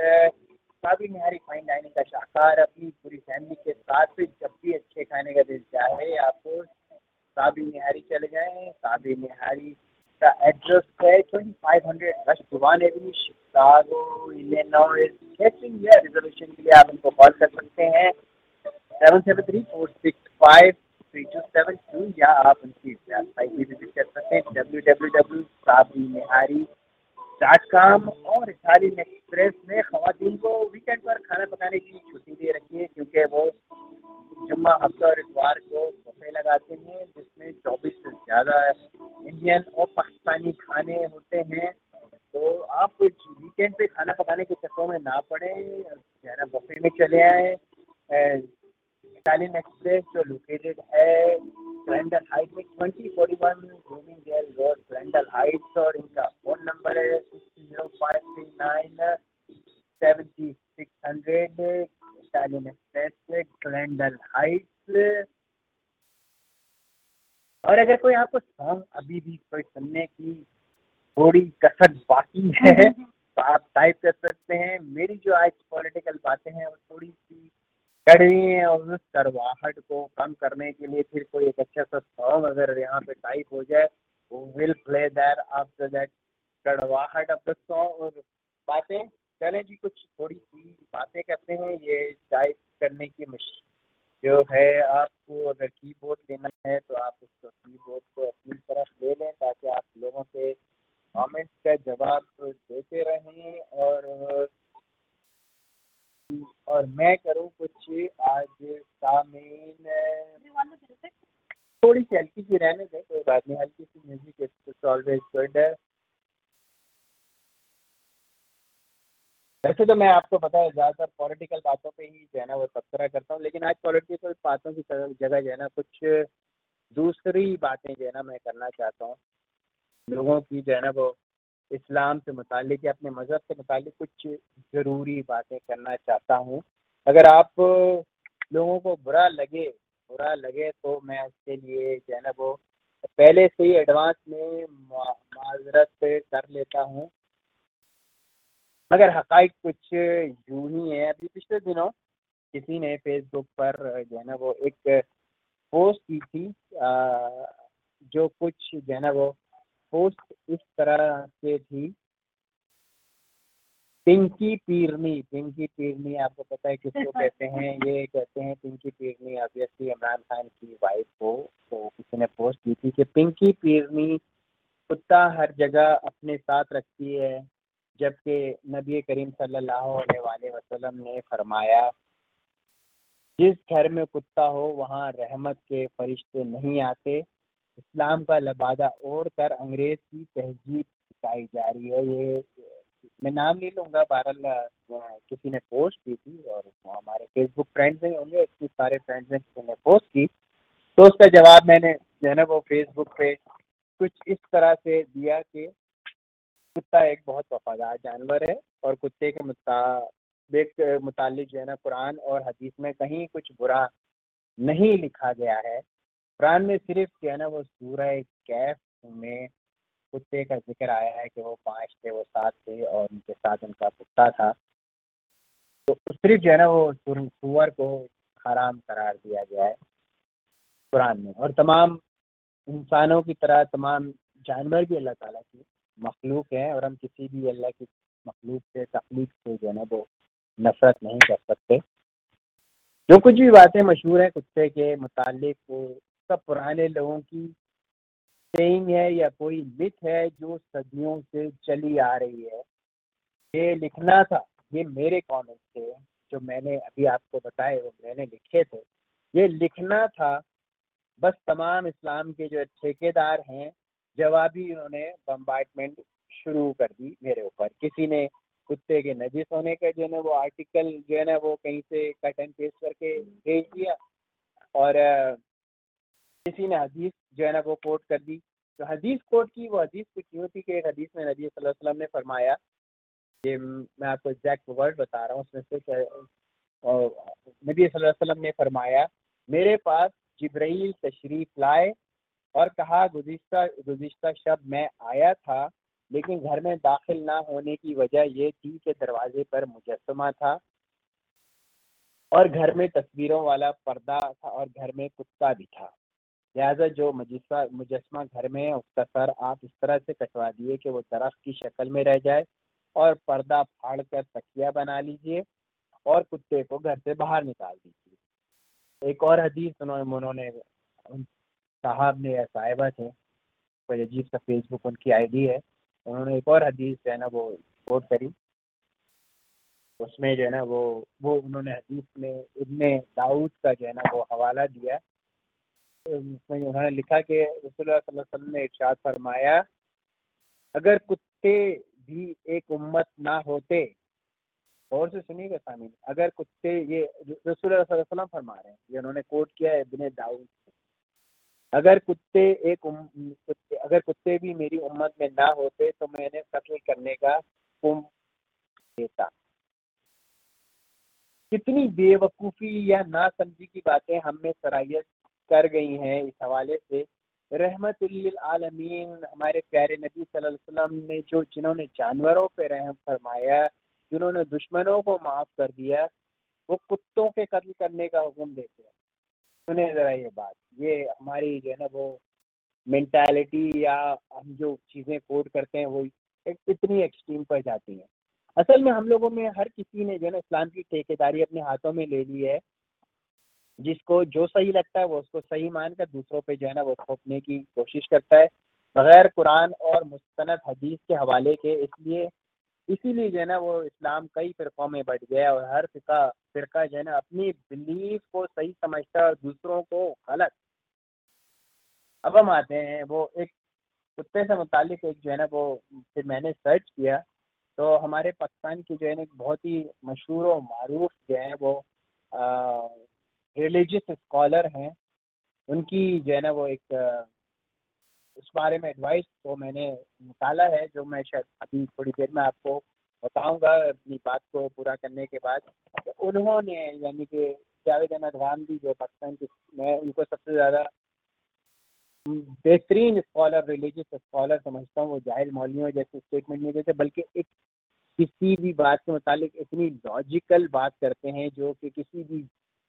साबरी निहारी फाइन डाइनिंग का शाहकार अपनी पूरी फैमिली के साथ भी जब भी अच्छे खाने का दिल चाहे आपको साबरी निहारी चले जाएँ साबरी निहारी का एड्रेस है twenty five hundred west Devon avenue Chicago Illinois या रिजर्वेशन के लिए आप इनको कॉल कर सकते हैं। Seven seven three four six five three two seven two या आप उनकी वेबसाइट भी विज़िट कर सकते हैं W W W Sabri Nihari dot com और इटालियन एक्सप्रेस में खातन को वीकेंड पर खाना पकाने की छुट्टी दे रखी है, क्योंकि वो जुम्मा हफ़्ता और इतवार को बुफे लगाते हैं, जिसमें चौबीस से ज़्यादा इंडियन और पाकिस्तानी खाने होते हैं तो आप वीकेंड पे खाना पकाने के चक्करों में ना पड़े जो ना बुफे में चले आए इटालियन एक्सप्रेस जो लोकेटेड है ब्रेंडल हाइट में twenty forty one grooming gale road Brendle Heights और इनका फ़ोन नंबर है six zero five three nine seventy six hundred Italian express Grandel Heights और अगर कोई आपको सॉन्ग अभी भी कोई सुनने की थोड़ी कसर बाकी है तो आप टाइप कर सकते हैं। मेरी जो आज पॉलिटिकल बातें हैं वो थोड़ी सी कड़वी है और उस करवाहट को कम करने के लिए फिर कोई एक अच्छा सा सॉन्ग अगर यहाँ पे टाइप हो जाए वो will play that after that कड़वाहट ऑफ़ द सॉन्ग और बातें। चलें जी कुछ थोड़ी सी बातें करते हैं ये टाइप करने की मशीन। जो है आपको अगर कीबोर्ड लेना है तो आप उसको कीबोर्ड को अपनी तरफ़ ले लें ताकि आप लोगों के कमेंट्स का जवाब देते रहें। और और मैं करूँ कुछ आज सामीन थोड़ी सी हल्की सी रहने दें, कोई बात नहीं, हल्की सी म्यूज़िक इट्स ऑलवेज गुड वैसे तो मैं आपको पता है, ज़्यादातर पॉलिटिकल बातों पे ही जो है ना वो तबसरा करता हूँ, लेकिन आज पॉलिटिकल बातों की जगह जो है ना कुछ दूसरी बातें जो है ना मैं करना चाहता हूँ। लोगों की जो है ना वो इस्लाम से मुतालिक या अपने मज़हब से मुतालिक कुछ ज़रूरी बातें करना चाहता हूँ। अगर आप लोगों को बुरा लगे बुरा लगे तो मैं उसके लिए जो है ना वो पहले से ही एडवांस में, माजरत कर लेता हूँ। मगर हकाइक कुछ यूँ ही है। अभी पिछले दिनों किसी ने फेसबुक पर जो है ना वो एक पोस्ट की थी जो कुछ जो है ना वो पोस्ट इस तरह से थी। पिंकी पीरनी पिंकी पीरनी आपको पता है किसको <laughs> कहते हैं ये कहते हैं पिंकी पीरनी ऑब्वियसली इमरान खान की वाइफ को तो किसी ने पोस्ट की थी कि पिंकी पीरनी कुत्ता हर जगह अपने साथ रखती है। जबकि नबी करीम सल्लल्लाहु अलैहि वसल्लम ने फरमाया, जिस घर में कुत्ता हो, वहाँ रहमत के फरिश्ते नहीं आते। इस्लाम का लबादा और कर अंग्रेज़ की तहजीब सिखाई जा रही है। ये, मैं नाम नहीं लूँगा, बहरहाल किसी ने पोस्ट की थी और हमारे फेसबुक फ्रेंड्स नहीं होंगे इतने सारे फ्रेंड्स ने किसी ने पोस्ट की। तो उसका जवाब मैंने जो है ना वो फेसबुक पे कुछ इस तरह से दिया कि कुत्ता एक बहुत वफादार जानवर है और कुत्ते के मुताबिक मुतालिक जो है ना कुरान और हदीस में कहीं कुछ बुरा नहीं लिखा गया है। कुरान में सिर्फ़ जो है ना वो सूरह कैफ में कुत्ते का ज़िक्र आया है कि वो पाँच थे, वो सात थे और उनके साथ उनका कुत्ता था। तो सिर्फ़ जो है ना वो सुअर को हराम करार दिया गया है कुरान में और तमाम इंसानों की तरह तमाम जानवर भी अल्लाह ताला की मखलूक हैं और हम किसी भी अल्लाह की मखलूक से तकलीफ़ से जो है ना वो नफरत नहीं कर सकते। जो कुछ भी बातें मशहूर हैं, कुत्ते के मुतालिक वो सब पुराने लोगों की सेइंग है या कोई मिथ है जो सदियों से चली आ रही है। ये लिखना था, ये मेरे कॉमेंट थे, जो मैंने अभी आपको बताए वो मैंने लिखे थे। ये लिखना था, बस तमाम इस्लाम के जो ठेकेदार हैं जवाबी उन्होंने बम्बार्टमेंट शुरू कर दी मेरे ऊपर, किसी ने कुत्ते के नजिस होने का जो है ना वो आर्टिकल जो है ना वो कहीं से कट एंड पेस्ट करके भेज दिया और किसी ने हदीस जो है ना वो कोट कर दी। तो हदीस कोट की, वो हदीस कुछ यूँ थी कि एक हदीस में नबी वसल्लम ने फरमाया कि मैं आपको एग्जैक्ट वर्ड बता रहा हूँ, उसमें से नबी वसल्लम ने फरमाया, मेरे पास जब्राइल तशरीफ़ लाए और कहा गुज्त गुज्त शब मैं आया था, लेकिन घर में दाखिल ना होने की वजह ये थी कि दरवाजे पर मुजस्मा था और घर में तस्वीरों वाला पर्दा था और घर में कुत्ता भी था। लिहाजा जो मुजस्मा मुजस्मा घर में है उसका सर आप इस तरह से कटवा दिए कि वो दरख्त की शक्ल में रह जाए और पर्दा फाड़ कर तकिया बना लीजिए और कुत्ते को घर से बाहर निकाल दीजिए। एक और हदीस उन्होंने साहब ने या साहिबा थे। कोई अजीब सा फेसबुक उनकी आईडी है। उन्होंने एक और हदीस जो है ना वो कोट करी। उसमें जो है ना वो वो उन्होंने हदीस में इब्ने दाऊद का जो है ना वो हवाला दिया। उसमें उन्होंने लिखा कि रसोल्ला ने इर्शाद फरमाया, अगर कुत्ते भी एक उम्मत ना होते और से सुनिएगा सामिन, अगर कुत्ते ये रसूल फरमा रहे हैं, ये उन्होंने कोट किया है इब्ने दाऊद अगर कुत्ते एक उम, कुत्ते अगर कुत्ते भी मेरी उम्मत में ना होते तो मैंने कत्ल करने का हुक्म देता। कितनी बेवकूफ़ी या ना समझी की बातें हम में सरायत कर गई हैं इस हवाले से। रहमत आलमीन हमारे प्यारे नबी वसल्लम ने जो जिन्होंने जानवरों पर रहम फरमाया जिन्होंने दुश्मनों को माफ़ कर दिया वो कुत्तों के कत्ल करने का हुक्म देते हैं। सुने ज़रा ये बात। ये हमारी जो है ना वो मेंटालिटी या हम जो चीज़ें कोड करते हैं, वो एक इतनी एक्सट्रीम पर जाती हैं। असल में हम लोगों में हर किसी ने जो है ना इस्लाम की ठेकेदारी अपने हाथों में ले ली है, जिसको जो सही लगता है वो उसको सही मानकर दूसरों पे जो है ना वो थोपने की कोशिश करता है। बगैर कुरान और मुस्तनद हदीस के हवाले के, इसलिए इसीलिए जो है ना वो इस्लाम कई फ़िरक़ों में बढ़ गया और हर फ़िका, फ़िरका जो है ना अपनी बिलीफ को सही समझता है और दूसरों को गलत। अब हम आते हैं, वो एक कुत्ते से मुतालिक एक जो है ना वो फिर मैंने सर्च किया तो हमारे पाकिस्तान की जो है ना एक बहुत ही मशहूर और मरूफ जो है वो रिलीजियस स्कॉलर हैं। उनकी जो है ना वो एक उस बारे में एडवाइस तो मैंने निकाला है, जो मैं शायद अभी थोड़ी देर में आपको बताऊँगा अपनी बात को पूरा करने के बाद। तो उन्होंने यानी कि जावेद अहमद गांधी, जो पाकिस्तान के, मैं उनको सबसे ज़्यादा बेहतरीन स्कॉलर रिलीजियस स्कॉलर समझता हूँ, वो ज़ाहिर मौलियों जैसे स्टेटमेंट नहीं देते, बल्कि एक किसी भी बात के मुतालिक इतनी लॉजिकल बात करते हैं, जो कि किसी भी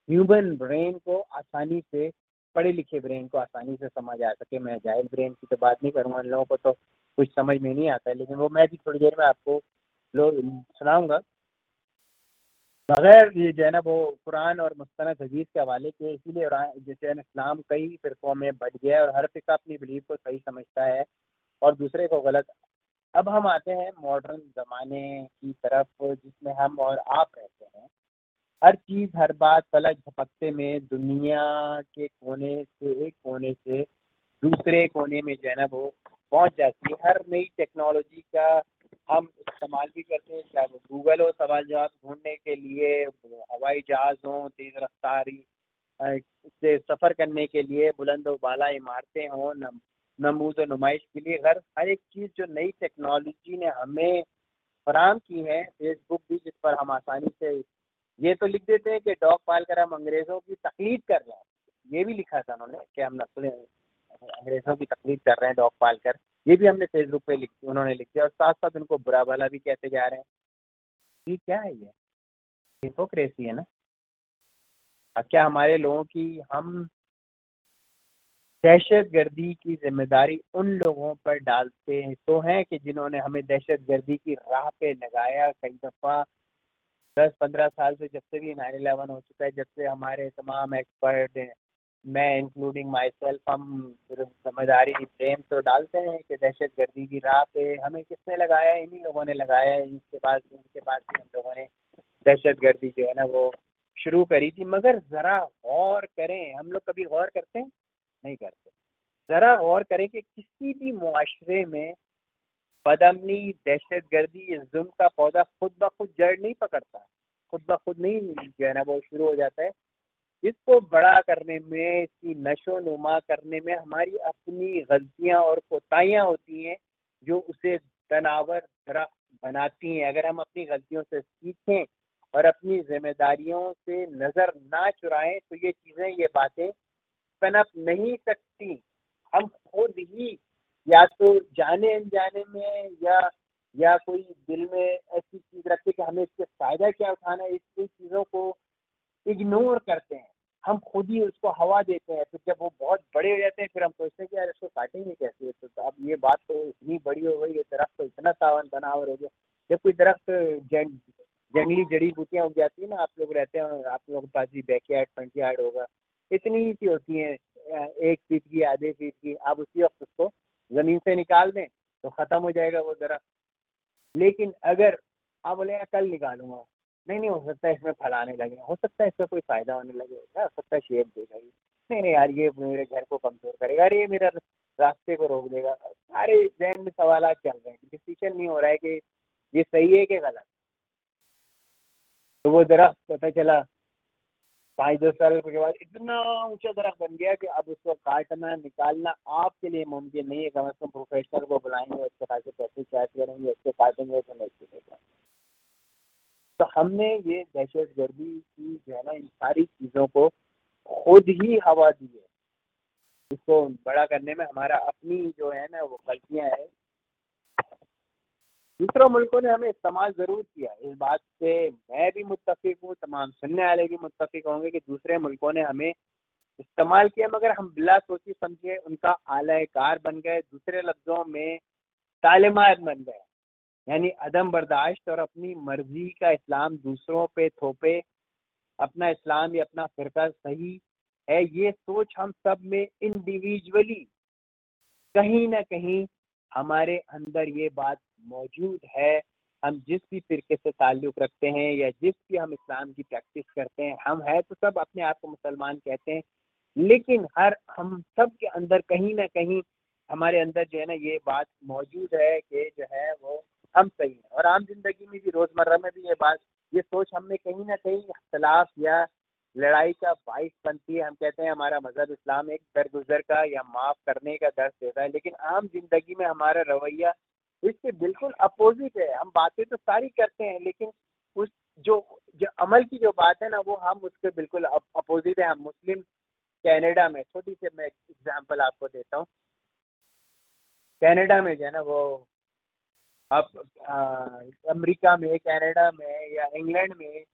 ह्यूमन ब्रेन को आसानी से पढ़े लिखे ब्रेन को आसानी से समझ आ सके, मैं जाहिल ब्रेन की तो बात नहीं करूँगा इन लोगों को तो कुछ समझ में नहीं आता, लेकिन वो मैं भी थोड़ी देर में आपको लोग सुनाऊँगा। बगैर ये जो है ना, वो कुरान और मुस्तनद हदीस के हवाले के इसीलिए जैसे इस्लाम कई फ़िरक़ों में बढ़ गया है और हर फ़िका अपनी बिलीफ को सही समझता है और दूसरे को गलत। अब हम आते हैं मॉडर्न ज़माने की तरफ़, जिसमें हम और आप रहते हैं। हर चीज़, हर बात पलक झपकते में, दुनिया के कोने से एक कोने से, दूसरे कोने में जो है ना वो पहुँच जाती है। हर नई टेक्नोलॉजी का हम इस्तेमाल भी करते हैं, चाहे वो गूगल हो, सवाल जवाब ढूँढने के लिए, हवाई जहाज़ हो, तेज़ रफ्तारी से सफ़र करने के लिए बुलंद बाला इमारतें हों नमूद नुमाइश के लिए हर हर एक चीज़ जो नई टेक्नोलॉजी ने हमें फराम की है फेसबुक भी जिस पर हम आसानी से ये तो लिख देते हैं कि डॉग पाल कर हम अंग्रेज़ों की तकलीफ़ कर रहे हैं। ये भी लिखा था उन्होंने कि हम नस्लें, अंग्रेज़ों की तकलीफ़ कर रहे हैं डॉग पाल कर। ये भी हमने फेसबुक पे लिख, उन्होंने लिख दिया और साथ साथ उनको बुरा भला भी कहते जा रहे हैं। ये क्या है ये? हिपोक्रेसी है ना? क्या हमारे लोगों की, हम दहशत गर्दी की ज़िम्मेदारी उन लोगों पर डालते हैं तो हैं कि जिन्होंने हमें दहशत गर्दी की राह पे लगाया, कई दफ़ा दस पंद्रह साल से जब से भी नाइन इलेवन हो चुका है, जब से हमारे तमाम एक्सपर्ट मैं इंक्लूडिंग माई सेल्फ हम समझदारी, प्रेम तो डालते हैं कि दहशत गर्दी की राह पे हमें किसने लगाया इन्हीं लोगों ने लगाया है, इनके पास इनके पास भी हम लोगों ने दहशत गर्दी जो है ना, वो शुरू करी थी। मगर ज़रा गौर करें, हम लोग कभी गौर करते हैं? नहीं करते। ज़रा गौर करें कि किसी भी माशरे में बदमनी दहशत गर्दी जुल्म का पौधा खुद ब खुद जड़ नहीं पकड़ता, खुद ब खुद नहीं जो है ना, वो शुरू हो जाता है। इसको बड़ा करने में, इसकी नशो नुमा करने में हमारी अपनी गलतियाँ और कोताहियाँ होती हैं, जो उसे तनावर बनाती हैं। अगर हम अपनी गलतियों से सीखें और अपनी जिम्मेदारियों से नज़र ना चुराएँ तो ये चीज़ें, ये बातें पनप नहीं सकती। हम खुद ही या तो जाने अनजाने में या या कोई दिल में ऐसी चीज़ रखते कि हमें इससे फ़ायदा क्या उठाना है इस चीज़ों को इग्नोर करते हैं। हम खुद ही उसको हवा देते हैं, फिर जब वो बहुत बड़े हो जाते हैं, फिर हम सोचते हैं कि यार इसको काटेंगे कैसे? तो अब ये बात तो इतनी बड़ी हो गई, ये दरख्त तो इतना सावन बनावर हो गया। जब कोई दरख्त जंग, जंगली जड़ी बूटियाँ उग जाती है ना, आप लोग रहते हैं, आप लोगों के पास भी बैक यार्ड फ्रंट यार्ड होगा। इतनी सी होती है एक फीट की, आधे फीट की, आप उसी वक्त उसको ज़मीन से निकाल दें तो ख़त्म हो जाएगा वो दरख्त। लेकिन अगर आप बोले कल निकालूँगा। नहीं नहीं, हो सकता है इसमें फलाने लगे। हो सकता है इसमें कोई फ़ायदा होने लगे। हो सकता है शेप देगा ये नहीं नहीं, यार, ये मेरे घर को कमज़ोर करेगा। अरे, ये मेरा रास्ते को रोक देगा। सारे जहन में सवाल चल रहे हैं डिसीज़न नहीं हो रहा है कि ये सही है कि गलत। तो वो दरख्त पता चला पाँच दस साल के बाद इतना ऊँचा दरख्त बन गया कि अब उसको काटना, निकालना आपके लिए मुमकिन नहीं है कम अज़ कम प्रोफेशनल को बुलाएँगे अच्छे खासे पैसे चार्ज करेंगे अच्छे काटेंगे तो नहीं तो हमने ये दहशत गर्दी की जो है ना, इन सारी चीज़ों को खुद ही हवा दी है। इसको बड़ा करने में हमारा अपनी जो है ना, वो गलतियाँ हैं। दूसरों मुल्कों ने हमें इस्तेमाल ज़रूर किया इस बात से मैं भी मुतफिक हूँ, तमाम सुनने वाले भी मुतफिक होंगे कि दूसरे मुल्कों ने हमें इस्तेमाल किया, मगर हम बिला सोची समझे उनका आला कार बन गए, दूसरे लफ्ज़ों में तालीमत बन गए। यानी अदम बर्दाश्त और अपनी मर्ज़ी का इस्लाम दूसरों पे थोपे, अपना इस्लाम या अपना फ़िरका सही है, ये सोच हम सब में इंडिविजुअली कहीं ना कहीं हमारे अंदर ये बात मौजूद है, हम जिस भी फ़िरके से ताल्लुक़ रखते हैं या जिस भी हम इस्लाम की प्रैक्टिस करते हैं, हम है तो सब अपने आप को मुसलमान कहते हैं। लेकिन हर, हम सब के अंदर कहीं ना कहीं हमारे अंदर जो है ना ये बात मौजूद है कि जो है वो हम सही हैं। और आम ज़िंदगी में भी, रोज़मर्रा में भी ये बात, ये सोच हमें कहीं ना कहीं अख्तलाफ या लड़ाई का बाइस बनती है। हम कहते हैं हमारा मज़हब इस्लाम एक दरगुजर का या माफ़ करने का दर्ज देता है। लेकिन आम ज़िंदगी में हमारा रवैया इसके बिल्कुल अपोजिट है। हम बातें तो सारी करते हैं, लेकिन उस जो जो अमल की जो बात है ना, वो हम उसके बिल्कुल अपोजिट है। हम मुस्लिम कनाडा में, छोटी सी मैं एग्जांपल आपको देता हूँ। कनाडा में जो है ना, वो अब अमेरिका में, कनाडा में या इंग्लैंड में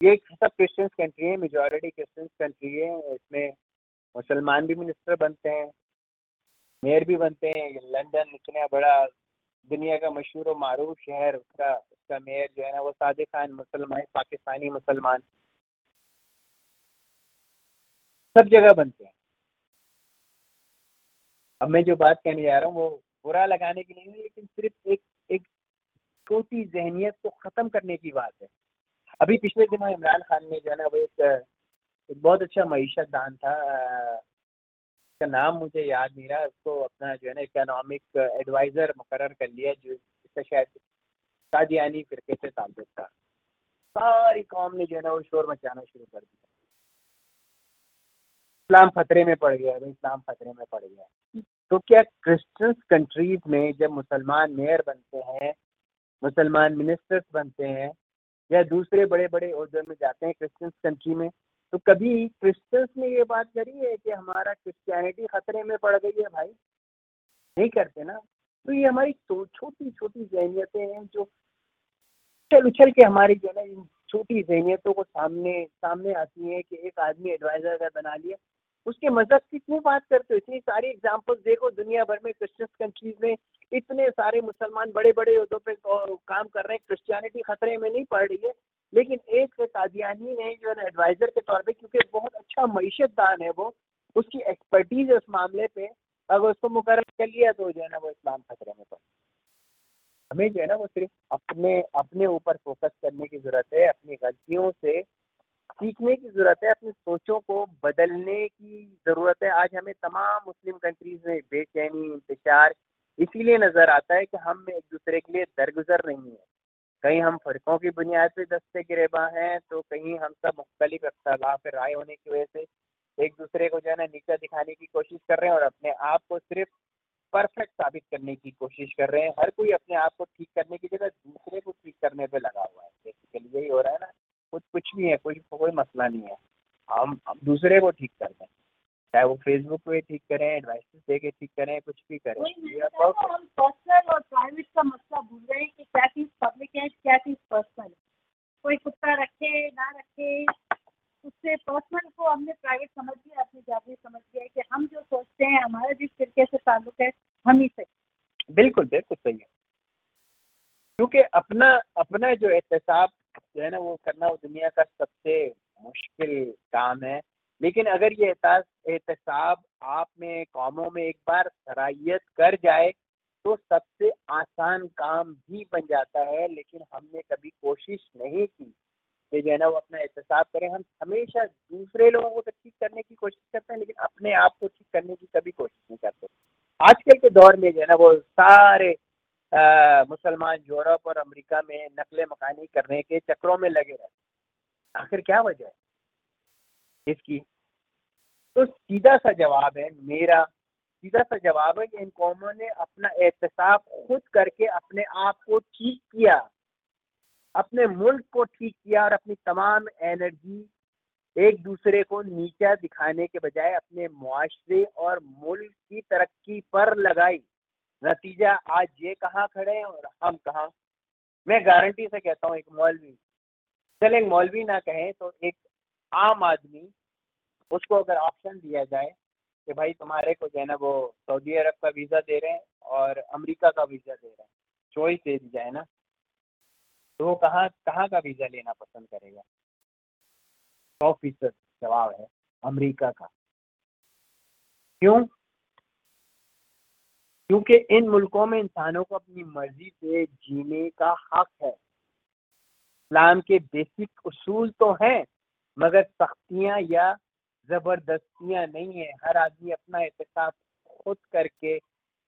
ये सब क्रिश्चियंस कंट्री है मेजॉरिटी क्रिश्चियंस कंट्री है। इसमें मुसलमान भी मिनिस्टर बनते हैं मेयर भी बनते हैं। लंदन इतना बड़ा दुनिया का मशहूर और मारूफ शहर उसका उसका मेयर जो है ना वो सादिक खान मुसलमान पाकिस्तानी मुसलमान। सब जगह बनते हैं। अब मैं जो बात कहने जा रहा हूँ वो बुरा लगाने की नहीं लेकिन सिर्फ़ एक एक छोटी जहनीत को ख़त्म करने की बात है। अभी पिछले दिनों इमरान खान ने जो है ना वो एक, एक बहुत अच्छा मीशत दान था उसका नाम मुझे याद नहीं रहा, उसको अपना जो है ना इकोनॉमिक एडवाइज़र मुकर कर लिया, जो इसका शायद कादियानी फिरके से ताल्लुक था। सारी कौम ने जो है ना वो शोर मचाना शुरू कर दिया। इस्लाम खतरे में पड़ गया इस्लाम खतरे में पड़ गया। तो क्या क्रिश्चियंस कंट्रीज़ में जब मुसलमान मेयर बनते हैं, मुसलमान मिनिस्टर्स बनते हैं, या दूसरे बड़े बड़े में जाते हैं क्रिश्चियंस कंट्री में? तो कभी क्रिश्चियंस ने ये बात करी है कि हमारा क्रिश्चियनिटी खतरे में पड़ गई है भाई? नहीं करते ना? तो ये हमारी छोटी छोटी जहनीतें हैं जो उछल उछल के हमारी जो है ना, इन छोटी जहनीतों को सामने सामने आती है कि एक आदमी एडवाइजर का बना लिया, उसके मज़हब की क्यों बात करते हो? इतनी सारी एग्जाम्पल्स देखो, दुनिया भर में क्रिश्चियन कंट्रीज़ में इतने सारे मुसलमान बड़े बड़े उहदों पे काम कर रहे हैं क्रिश्चियनिटी खतरे में नहीं पड़ रही है। लेकिन एक कादियानी ने जो है एडवाइजर के तौर पे, क्योंकि बहुत अच्छा मीशत दान है वो, उसकी एक्सपर्टीज है उस मामले पे, अगर उसको मुकर कर लिया तो जो है ना वो इस्लाम खतरे में पड़। हमें जो है ना वो सिर्फ़ अपने अपने ऊपर फोकस करने की ज़रूरत है, अपनी गलतियों से, सीखने की ज़रूरत है, अपनी सोचों को बदलने की ज़रूरत है। आज हमें तमाम मुस्लिम कंट्रीज़ में बेचैनी, इंतज़ार, इसीलिए नज़र आता है कि हम एक दूसरे के लिए दरगुजर नहीं है। कहीं हम फ़र्कों की बुनियाद पर दस्ते गिरेबा हैं तो कहीं हम सब मुख्तलिफ़ अख्तलाफ राय होने की वजह से एक दूसरे को जो है ना नीचा दिखाने की कोशिश कर रहे हैं और अपने आप को सिर्फ़ परफेक्ट साबित करने की कोशिश कर रहे हैं। हर कोई अपने आप को ठीक करने की जगह दूसरे को ठीक करने पे लगा हुआ है। बेसिकली यही हो रहा है ना कुछ कुछ भी है कोई कोई मसला नहीं है। हम दूसरे को ठीक कर दें चाहे वो फेसबुक पे ठीक करें एडवाइस दे के ठीक करें कुछ भी करें। हम पर्सनल और प्राइवेट का मसला भूल रहे हैं कि क्या चीज़ पब्लिक है क्या चीज़ पर्सनल कोई कुत्ता रखे ना रखे उससे पर्सनल को हमने प्राइवेट समझ लिया अपनी जाति समझ लिया कि हम जो सोचते हैं हमारा जिस तरीके से ताल्लुक है हम ही सही। बिल्कुल बिल्कुल सही है। क्योंकि अपना अपना जो एहतसाब जो है ना वो करना वो दुनिया का सबसे मुश्किल काम है। लेकिन अगर ये एहसास, एहतसाब आप में, कौमों में एक बार सराहियत कर जाए तो सबसे आसान काम भी बन जाता है। लेकिन हमने कभी कोशिश नहीं की कि जो है ना, वो अपना एहतसाब करें। हम हमेशा दूसरे लोगों को तो ठीक करने की कोशिश करते हैं, लेकिन अपने आप को ठीक करने की कभी कोशिश नहीं करते। आजकल के दौर में जो है ना, वो सारे मुसलमान यूरोप और अमेरिका में नकल मकानी करने के चक्रों में लगे रहते आखिर क्या वजह है? इसकी तो सीधा सा जवाब है मेरा। सीधा सा जवाब है कि इन कौमों ने अपना एहतसाब खुद करके अपने आप को ठीक किया। अपने मुल्क को ठीक किया और अपनी तमाम एनर्जी एक दूसरे को नीचा दिखाने के बजाय अपने मुआशरे और मुल्क की तरक्की पर लगाई। नतीजा आज ये कहाँ खड़े हैं और हम कहाँ? मैं गारंटी से कहता हूँ एक मौलवी। चल एक मौलवी ना कहें तो एक आम आदमी, उसको अगर ऑप्शन दिया जाए कि भाई तुम्हारे को जो है ना वो सऊदी अरब का वीज़ा दे रहे हैं और अमेरिका का वीज़ा दे रहे हैं चॉइस दे दी जाए ना तो वो कहाँ कहाँ का वीज़ा लेना पसंद करेगा? सौ फ़ीसद जवाब है अमेरिका का। क्यों? क्योंकि इन मुल्कों में इंसानों को अपनी मर्ज़ी से जीने का हक है। इस्लाम के बेसिक उसूल तो हैं मगर सख्तियाँ या ज़बरदस्तियाँ नहीं है। हर आदमी अपना एहतसाब खुद करके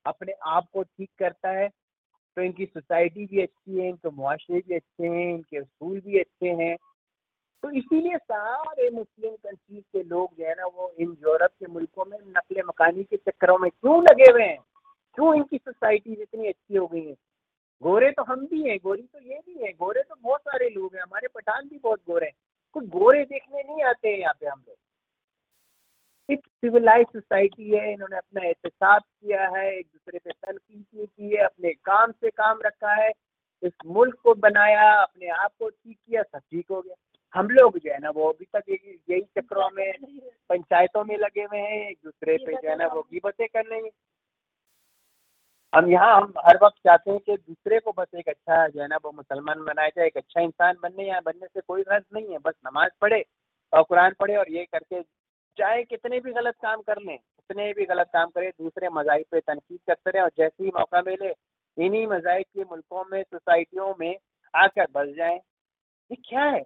अपने आप को ठीक करता है। तो इनकी सोसाइटी भी अच्छी है, इनके मुआशरे भी अच्छे हैं, इनके असूल भी अच्छे हैं। तो इसीलिए सारे मुस्लिम कंट्रीज़ के लोग जो है ना, वो इन यूरोप के मुल्कों में नकल मकानी के चक्करों में क्यों लगे हुए हैं? क्यों इनकी सोसाइटी इतनी अच्छी हो गई है? गोरे तो हम भी हैं, गोरी तो ये भी है। गोरे तो बहुत सारे लोग हैं, हमारे पठान भी बहुत गोरे हैं। कुछ गोरे देखने नहीं आते हैं यहाँ पे हम लोग। एक सिविलाइज सोसाइटी है इन्होंने अपना एहतसाब किया है एक दूसरे पे तनकीद की है अपने काम से काम रखा है इस मुल्क को बनाया अपने आप को ठीक किया सब ठीक हो गया। हम लोग जो है ना वो अभी तक यही चक्रों में पंचायतों में लगे हुए हैं एक दूसरे पे जो है ना वो गिबतें कर रहे हैं। हम यहाँ हम हर वक्त चाहते हैं कि दूसरे को बस एक अच्छा जो है ना वो मुसलमान बनाया जाए, एक अच्छा इंसान बनने या बनने से कोई गर्ज नहीं है, बस नमाज़ पढ़े और कुरान पढ़े और ये करके चाहे कितने भी गलत काम कर लें, कितने भी गलत काम करें, दूसरे मजाही पे तनकीद करते रहें और जैसे ही मौका मिले, इन्हीं मजाही के मुल्कों में, सोसाइटियों में आकर बस जाएँ। ये क्या है?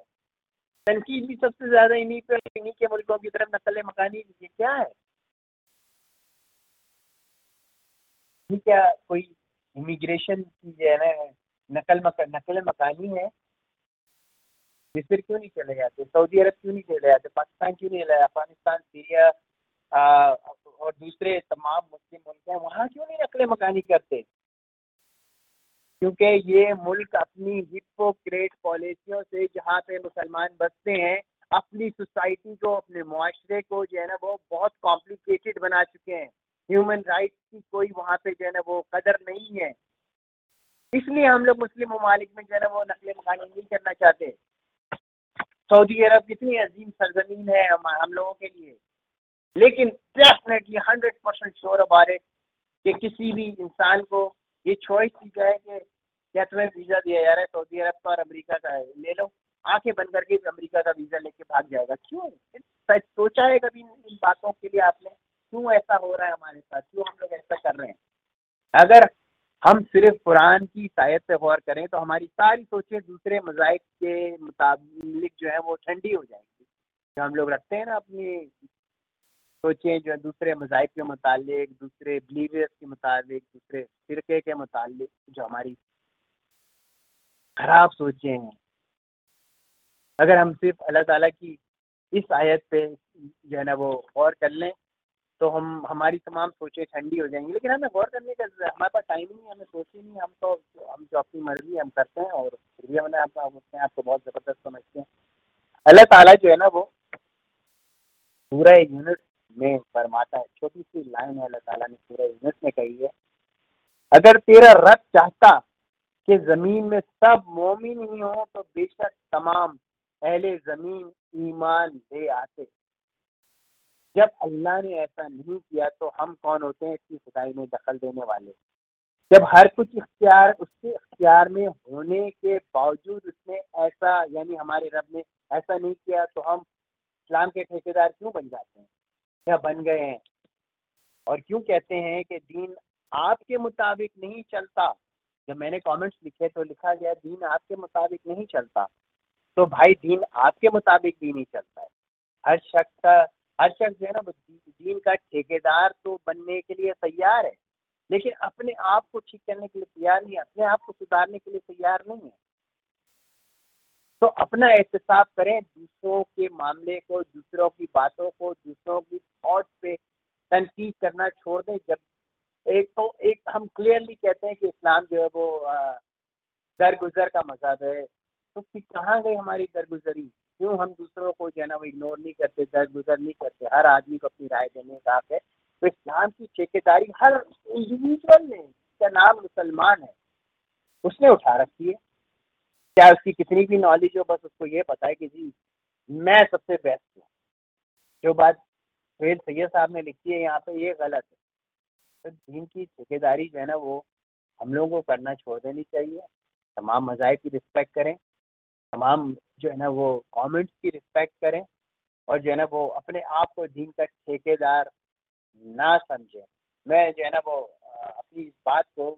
तनकीद भी सबसे ज़्यादा इन्हीं पे इन्हीं के मुल्कों की तरफ़ नकल मकानी ये क्या है? ये क्या कोई इमिग्रेशन की जो है ना नकल मका, नकल मकानी है? ये फिर क्यों नहीं चले जाते? सऊदी अरब क्यों नहीं चले जाते? पाकिस्तान क्यों नहीं चले जाते अफ़गानिस्तान सीरिया और दूसरे तमाम मुस्लिम मुल्क हैं वहाँ क्यों नहीं नकल मकानी करते? क्योंकि ये मुल्क अपनी हिपोक्रेट पॉलिसियों से जहाँ पे मुसलमान बसते हैं अपनी सोसाइटी को अपने माशरे को जो है ना वो बहुत कॉम्प्लिकेटेड बना चुके हैं। ह्यूमन राइट्स की कोई वहाँ पे जो है ना वो कदर नहीं है। इसलिए हम लोग मुस्लिम ममालिक में जो है ना वो नकल मकानी नहीं करना चाहते। सऊदी अरब कितनी अजीम सरजमीन है हम हम लोगों के लिए। लेकिन definitely hundred percent sure about कि किसी भी इंसान को ये चॉइस दी जाए कि क्या तुम्हें वीज़ा दिया जा रहा है सऊदी अरब का और अमेरिका का है, ले लो। आँखें बंद करके अमेरिका का वीज़ा लेके भाग जाएगा। क्यों? सोचा है कभी इन बातों के लिए आपने? क्यों ऐसा हो रहा है हमारे साथ? क्यों हम लोग ऐसा कर रहे हैं? अगर हम सिर्फ़ कुरान की शायद से गौर करें तो हमारी सारी सोचें दूसरे मज़ाक के मुताबिक जो है वो ठंडी हो जाएँगी। जो हम लोग रखते हैं ना अपनी सोचें, जो है दूसरे मज़ाक के मुतालिक, दूसरे बिलीवर्स के मुताबिक दूसरे फिरके के मुतालिक, जो हमारी खराब सोचें हैं। अगर हम सिर्फ़ अल्लाह ताला की इस आयत पे जो है ना वो गौर कर लें तो हम, हमारी तमाम सोचें ठंडी हो जाएँगी। लेकिन हमें गौर करने का हमारे पास टाइम ही नहीं, हमें सोचे नहीं। हम तो हम जो अपनी मर्ज़ी हम करते हैं और फिर भी हमने आपका अपने आप को बहुत ज़बरदस्त समझते हैं। अल्लाह ताला जो है ना वो पूरा यूनिट में फरमाता है छोटी सी लाइन है अल्लाह ताला ने पूरा यूनिट में कही है। अगर तेरा रब चाहता कि ज़मीन में सब मोमिन ही हो तो बेशक तमाम अहले ज़मीन ईमान ले आते। जब अल्लाह ने ऐसा नहीं किया तो हम कौन होते हैं इसकी खुदाई में दखल देने वाले? जब हर कुछ इख्तियार, उसके इख्तियार में होने के बावजूद उसने ऐसा, यानी हमारे रब ने ऐसा नहीं किया तो हम इस्लाम के ठेकेदार क्यों बन जाते हैं? या बन गए हैं? और क्यों कहते हैं कि दीन आपके मुताबिक नहीं चलता? जब मैंने कमेंट्स लिखे तो लिखा गया, दीन आपके मुताबिक नहीं चलता। तो भाई, दीन आपके मुताबिक भी नहीं चलता है। हर शख्स का हर शख्स जो है ना दीन का ठेकेदार तो बनने के लिए तैयार है, लेकिन अपने आप को ठीक करने के लिए तैयार नहीं है, अपने आप को सुधारने के लिए तैयार नहीं है। तो अपना एहतसाब करें दूसरों के मामले को, दूसरों की बातों को, दूसरों की थॉट पे तनकीद करना छोड़ दें। जब एक तो एक हम क्लियरली कहते हैं कि इस्लाम जो है वो दरगुजर का मज़हब है। तो फिर कहाँ गई हमारी दरगुजरी? क्यों हम दूसरों को जो है ना वो इग्नोर नहीं करते दर गुजर नहीं करते? हर आदमी को अपनी राय देने का हक है। तो इस्लाम की ठेकेदारी हर इंडिविजुअल ने जिसका नाम मुसलमान है, उसने उठा रखी है। क्या उसकी कितनी भी नॉलेज हो, बस उसको ये पता है कि जी, मैं सबसे बेस्ट हूँ। जो बात सुहेल सैयद साहब ने लिखी है, यहाँ पे ये गलत है। तो दीन की ठेकेदारी जो है ना वो हम लोगों को करना छोड़ देनी चाहिए। तमाम मजाहब की रिस्पेक्ट करें। तमाम जो है ना वो कमेंट्स की रिस्पेक्ट करें और जो है ना वो अपने आप को दीन का ठेकेदार ना समझें। मैं जो है ना वो अपनी इस बात को,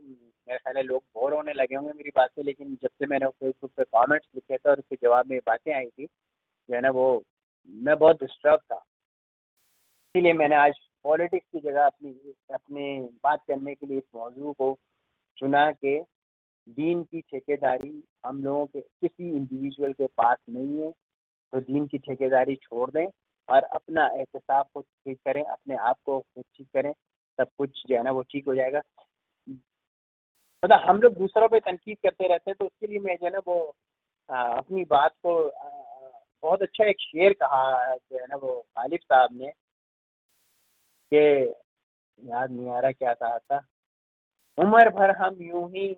मेरे ख्याल लोग बोर होने लगे होंगे मेरी बात से, लेकिन जब से मैंने फेसबुक पे कमेंट्स लिखे थे और उसके जवाब में बातें आई थी, जो है ना वो मैं बहुत डिस्टर्ब था। इसीलिए मैंने आज पॉलिटिक्स की जगह अपनी अपनी बात करने के लिए इस मौजू को चुना के दीन की ठेकेदारी हम लोगों के किसी इंडिविजुअल के पास नहीं है तो दीन की ठेकेदारी छोड़ दें और अपना एहतसाब खुद ठीक करें अपने आप को खुद ठीक करें सब कुछ जो है ना वो ठीक हो जाएगा। मतलब हम लोग दूसरों पे तनकीद करते रहते हैं तो उसके लिए मैं जो है ना वो आ, अपनी बात को आ, बहुत अच्छा एक शेर कहा जो है ना वो गालिब साहब ने कि याद नहीं आ रहा क्या कहा था उम्र भर हम यूँ ही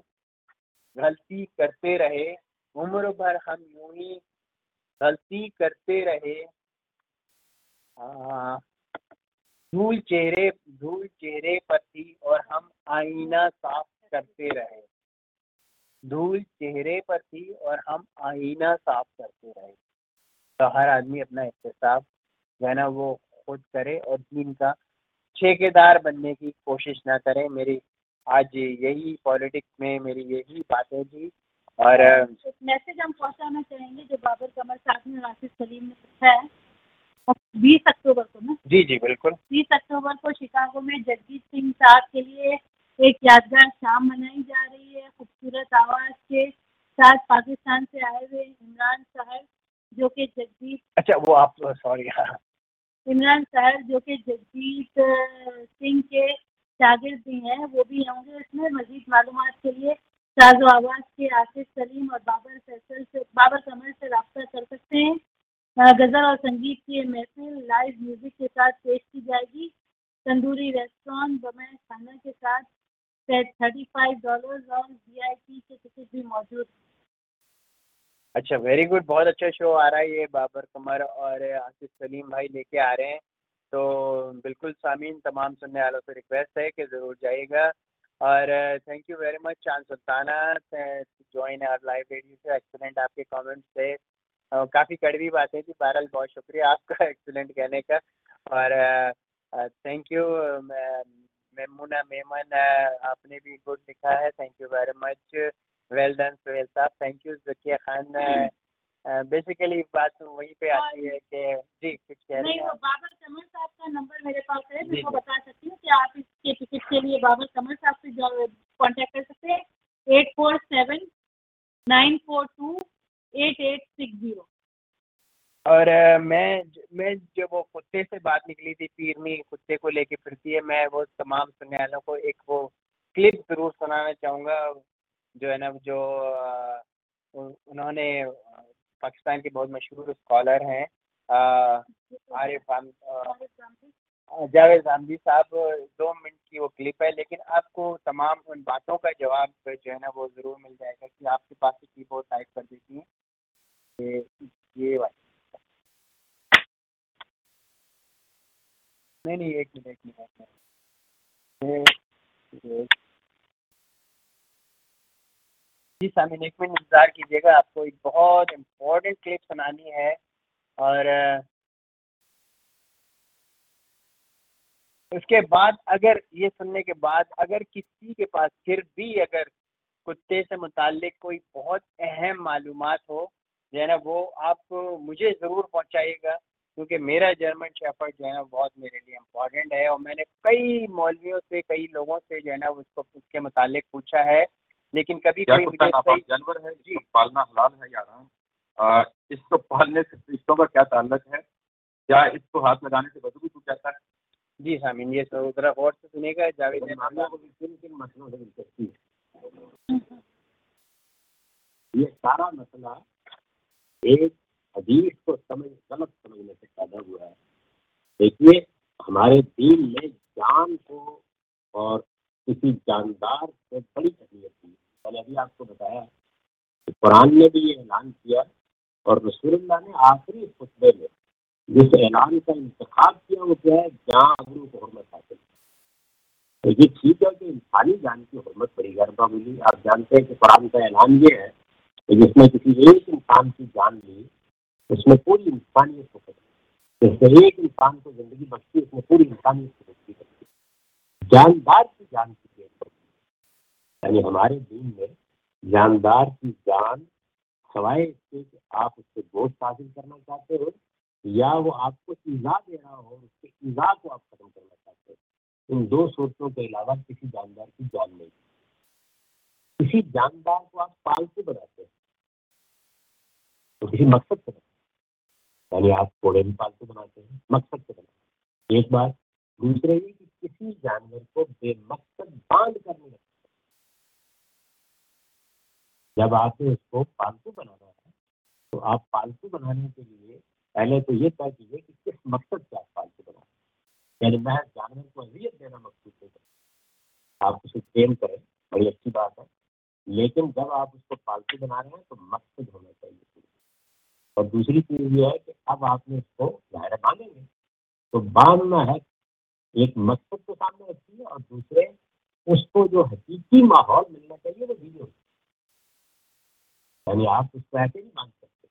गलती करते रहे, उम्र भर हम यूँ ही गलती करते रहे। धूल चेहरे धूल चेहरे पर थी और हम आईना साफ़ करते रहे। धूल चेहरे पर थी और हम आईना साफ़ करते रहे। तो हर आदमी अपना एहतसाब जो है ना, वो खुद करे और दीन का ठेकेदार बनने की कोशिश ना करे। मेरी आज यही पॉलिटिक्स में मेरी यही बातें थी और एक मैसेज हम पहुंचाना चाहेंगे जो बाबर कमर साहब ने राशिद सलीम ने लिखा है। बीस अक्टूबर को ना? जी जी बिल्कुल। बीस अक्टूबर को शिकागो में जगजीत सिंह साहब के लिए एक यादगार शाम मनाई जा रही है। खूबसूरत आवाज़ के साथ पाकिस्तान से आए हुए इमरान साहब जो कि जगजीत अच्छा वो आप सॉरी हाँ। इमरान साहब जो कि जगजीत सिंह के शागिर्द भी हैं, वो भी होंगे इसमें। मजीद मालूम के लिए साजो आवाज़ के आसिफ सलीम और बाबर फैसल से, बाबर कमर से रब्ता कर सकते हैं। गज़ल और संगीत की महफिल लाइव म्यूज़िक के साथ पेश की जाएगी। तंदूरी रेस्टोरेंट बमैन खाना के साथ थर्टी फाइव डॉलर और वी आई पी के टिकट भी मौजूद। अच्छा वेरी गुड बहुत अच्छा शो आ रहा है ये बाबर कमर और आसिफ सलीम भाई लेके आ रहे हैं। तो बिल्कुल सामीन, तमाम सुनने वालों से रिक्वेस्ट है कि ज़रूर जाइएगा। और thank you very much Chand Sultana join our live radio से एक्सीलेंट आपके कमेंट्स थे। काफ़ी कड़वी बातें थी, बहरहाल बहुत शुक्रिया आपका <laughs> एक्सीलेंट कहने का। और थैंक यू मेमुना, मेमन, आपने भी गुड लिखा है thank you very much well done Suhail साहब। Thank you Zakia Khan basically बात तो वहीं पे आती है कि जी कुछ कह रहे नहीं हैं वो बाबर कमर साहब का नंबर मेरे पास है मैं बता सकती हूँ कि आप इसके टिकट के लिए बाबर कमर साहब से कांटेक्ट कर सकते हैं eight four seven nine four two eight eight six zero और मैं मैं जो वो कुत्ते से बात निकली थी पीरनी कुत्ते को लेके फिरती है मैं वो तमाम सुनने वालों को एक वो क्लिप ज़रूर सुनाना चाहूँगा जो है ना जो उन्होंने पाकिस्तान के बहुत मशहूर स्कॉलर हैं आरिफ जावेद गांधी साहब, दो मिनट की वो क्लिप है, लेकिन आपको तमाम उन बातों का जवाब जो है ना वो ज़रूर मिल जाएगा कि आपके पास की कीबोर्ड टाइप कर देती हैं। ये वाली। नहीं नहीं, एक मिनट एक मिनट। जी सामिन एक मिनट इंतज़ार कीजिएगा, आपको एक बहुत इम्पोर्टेंट क्लिप सुनानी है और उसके बाद अगर, ये सुनने के बाद अगर किसी के पास फिर भी अगर कुत्ते से मुतालिक कोई बहुत अहम मालूम हो, जो है ना, वो आप मुझे ज़रूर पहुंचाइएगा, क्योंकि मेरा जर्मन शेफर्ड जो है ना, बहुत मेरे लिए इम्पोर्टेंट है और मैंने कई मौलवियों से, कई लोगों से जो है ना, उसको, उसके मुतालिक पूछा है। लेकिन कभी सही जानवर है पालना हलाल है या हराम इसको पालने से फरिश्तों का क्या ताल्लुक है? क्या इसको हाथ लगाने से बदबू तो कहता है जी सामीन ये सो ज़रा गौर से सुनिएगा जावेद को भी किन किन मसलों से दिलचस्पी है। ये सारा मसला एक हदीस को समझ गलत समझने से पैदा हुआ है। देखिए हमारे दीन में जान को और किसी जानदार से बड़ी अहमियत दी। मैंने अभी आपको बताया कि कुरान ने भी ये ऐलान किया और रसूलुल्लाह ने आखिरी खुतबे में जिस ऐलान का इंतखाब किया, वो क्या है? जहाँ अबरू को हरमत हासिल तो ये ठीक है कि इंसानी जान की हरमत बड़ी गरबा मिली। आप जानते हैं कि कुरान का ऐलान ये है कि जिसने किसी एक इंसान की जान ली, उसमें पूरी इंसानियत को जिसने एक इंसान को ज़िंदगी बख्शी, उसमें पूरी इंसानियत को कर जानदार की जान की यानी हमारे दीन में जानदार की जान सवाए इसके कि आप उससे गोश्त हासिल करना चाहते हो या वो आपको ईजा दे रहा हो, उसके ईजा को आप खत्म करना चाहते हो। इन दो सोचों के अलावा किसी जानदार की जान नहीं। किसी जानदार को आप पालतू बनाते हैं। तो किसी मकसद से बनाते हैं। यानी आप घोड़े भी पालतू बनाते हैं, मकसद से बनाते एक बात दूसरे कि किसी जानवर को बेमकसद बाँध कर नहीं जब आपने उसको पालतू बनाना है तो आप पालतू बनाने के लिए पहले तो ये तय कीजिए कि किस मकसद से आप पालतू बना यानी महज जानवर को अजियत देना मकसूद नहीं करना आप उसे ट्रेन करें, बड़ी अच्छी बात है। लेकिन जब आप उसको पालतू बना रहे हैं तो मकसद होना चाहिए। और दूसरी चीज़ ये है कि अब आपने उसको ज़ाहिर बांधेंगे तो बांधना है एक मकसद के सामने रखिए और दूसरे उसको जो हकीकी माहौल मिलना चाहिए, वो वीडियो यानी आप उसको ऐसे नहीं बाँध सकते।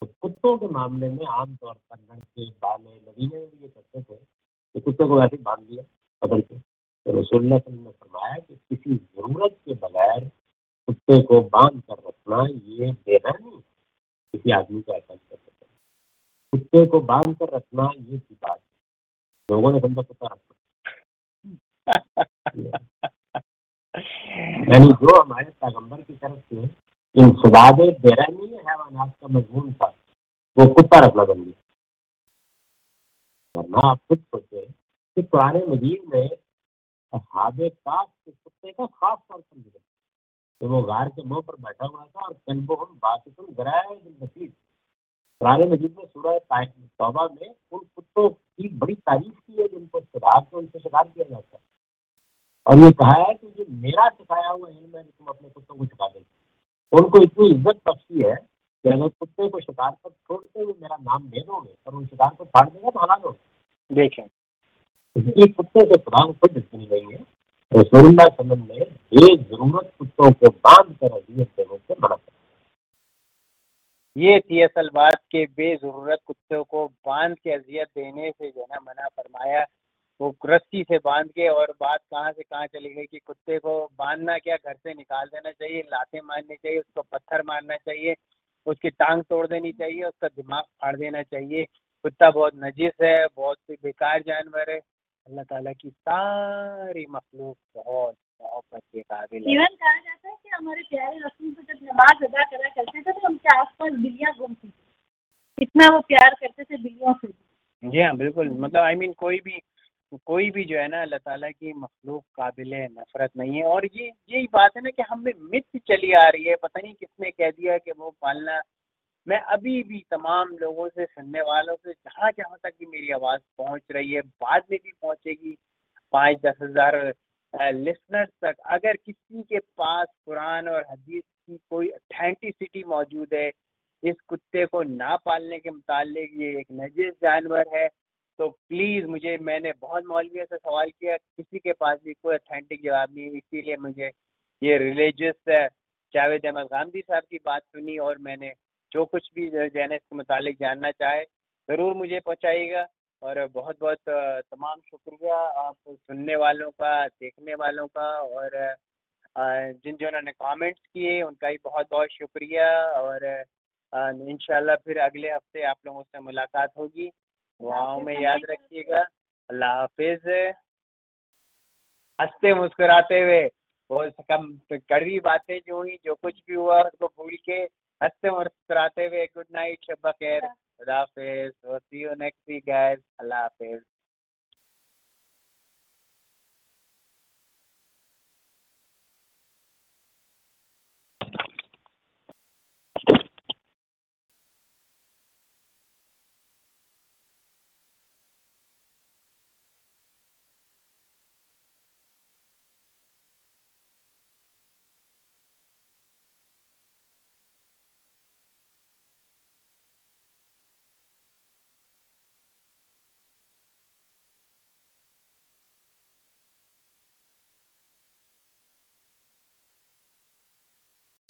तो कुत्तों के मामले में आमतौर पर लड़के, बाले नदीने में भी ये करते थे कि कुत्ते को वैसे बाँध दिया, पकड़ के। तो रसोल्ला ने फरमाया कि किसी ज़रूरत के बगैर कुत्ते को बाँध कर रखना ये देना नहीं, किसी आदमी को ऐसा नहीं कर सकते। कुत्ते को बाँध कर रखना ये की बात लोगों ने समझा कुत्ता रखना यानी जो हमारे पैगंबर की तरफ़ से इन सुदाद बेरहमी हैवानात का मजमून था वो कुत्ता रखना बन गया वरना आप खुद सोचे कि पुराने मजीद में हाबे काफ के कुत्ते का खास तौर पर ज़िक्र तो वो गार के मुँह पर बैठा हुआ था और कल्बो हम बातिकुल गराए पुराने मजीद में सूरह तौबा में उन कुत्तों की बड़ी तारीफ़ की है जिनको शिकार से उनसे शिकार किया जाता है और ये कहा है कि ये मेरा सिखाया हुआ इल्म है तुम अपने कुत्तों को सिखा देते उनको इतनी इज़्ज़त बख्शी है कि अगर कुत्ते को शिकार पर छोड़ते हुए मेरा नाम दे दोगे और उन शिकार को फाड़ देगा तो हला देखें ये कुत्ते से खुदा को खुद इतनी गई है। रसूलुल्लाह सल्लम ने बेजरूरत कुत्तों को बाँध कर अजियत देने से मना कर ये थी असल बात के बेजरूरत कुत्तों को बाँध के अजियत देने से जो है ना मना फरमाया। वो रस्सी से बाँध के और बात कहाँ से कहाँ चली गई कि कुत्ते को बांधना क्या? घर से निकाल देना चाहिए लाते मारनी चाहिए, उसको पत्थर मारना चाहिए, उसकी टांग तोड़ देनी चाहिए, उसका दिमाग फाड़ देना चाहिए। कुत्ता बहुत नजिस है, बहुत बेकार जानवर है। अल्लाह ताला की सारी मखलूक बहुत मोहब्बत के काबिल इवन कहा जाता है कि हमारे प्यारे रसूल को जब नमाज़ अदा करा करते थे तो उनके आसपास बिल्लियाँ घूमती थी? इतना वो प्यार करते थे बिल्लियों से। जी हाँ बिल्कुल। मतलब आई मीन कोई भी कोई भी जो है ना अल्लाह ताला की मखलूक काबिल नफ़रत नहीं है। और ये यही बात है ना कि हमें मिथ चली आ रही है। पता नहीं किसने कह दिया कि वो पालना मैं अभी भी तमाम लोगों से सुनने वालों से जहाँ जहाँ तक भी मेरी आवाज़ पहुँच रही है बाद में भी पहुँचेगी। पाँच दस हज़ार लिसनर्स तक, अगर किसी के पास कुरान और हदीस की कोई अथेंटिसिटी मौजूद है, इस कुत्ते को ना पालने के मुतालिक ये एक नजिस जानवर है तो प्लीज़ मुझे, मैंने बहुत मौलवियों से सवाल किया, किसी के पास भी कोई अथेंटिक जवाब नहीं इसीलिए मुझे ये रिलीजियस जावेद अहमद गांधी साहब की बात सुनी और मैंने जो कुछ भी जैन इसके मुतालिक जानना चाहे, ज़रूर मुझे पहुँचाइएगा। और बहुत बहुत तमाम शुक्रिया आप सुनने वालों का देखने वालों का और जिन जिन्होंने कमेंट्स किए उनका भी बहुत बहुत शुक्रिया और इन फिर अगले हफ़्ते आप लोगों से मुलाकात होगी। दुआओं में याद रखिएगा। अल्लाह हाफिज। हँसते मुस्कुराते हुए वो कम कड़वी बातें जो हुई जो कुछ भी हुआ उसको भूल के हँसते मुस्कुराते हुए गुड नाइट शब्बा खैर। Kudafis. We'll see you next week, guys. Allah Hafiz.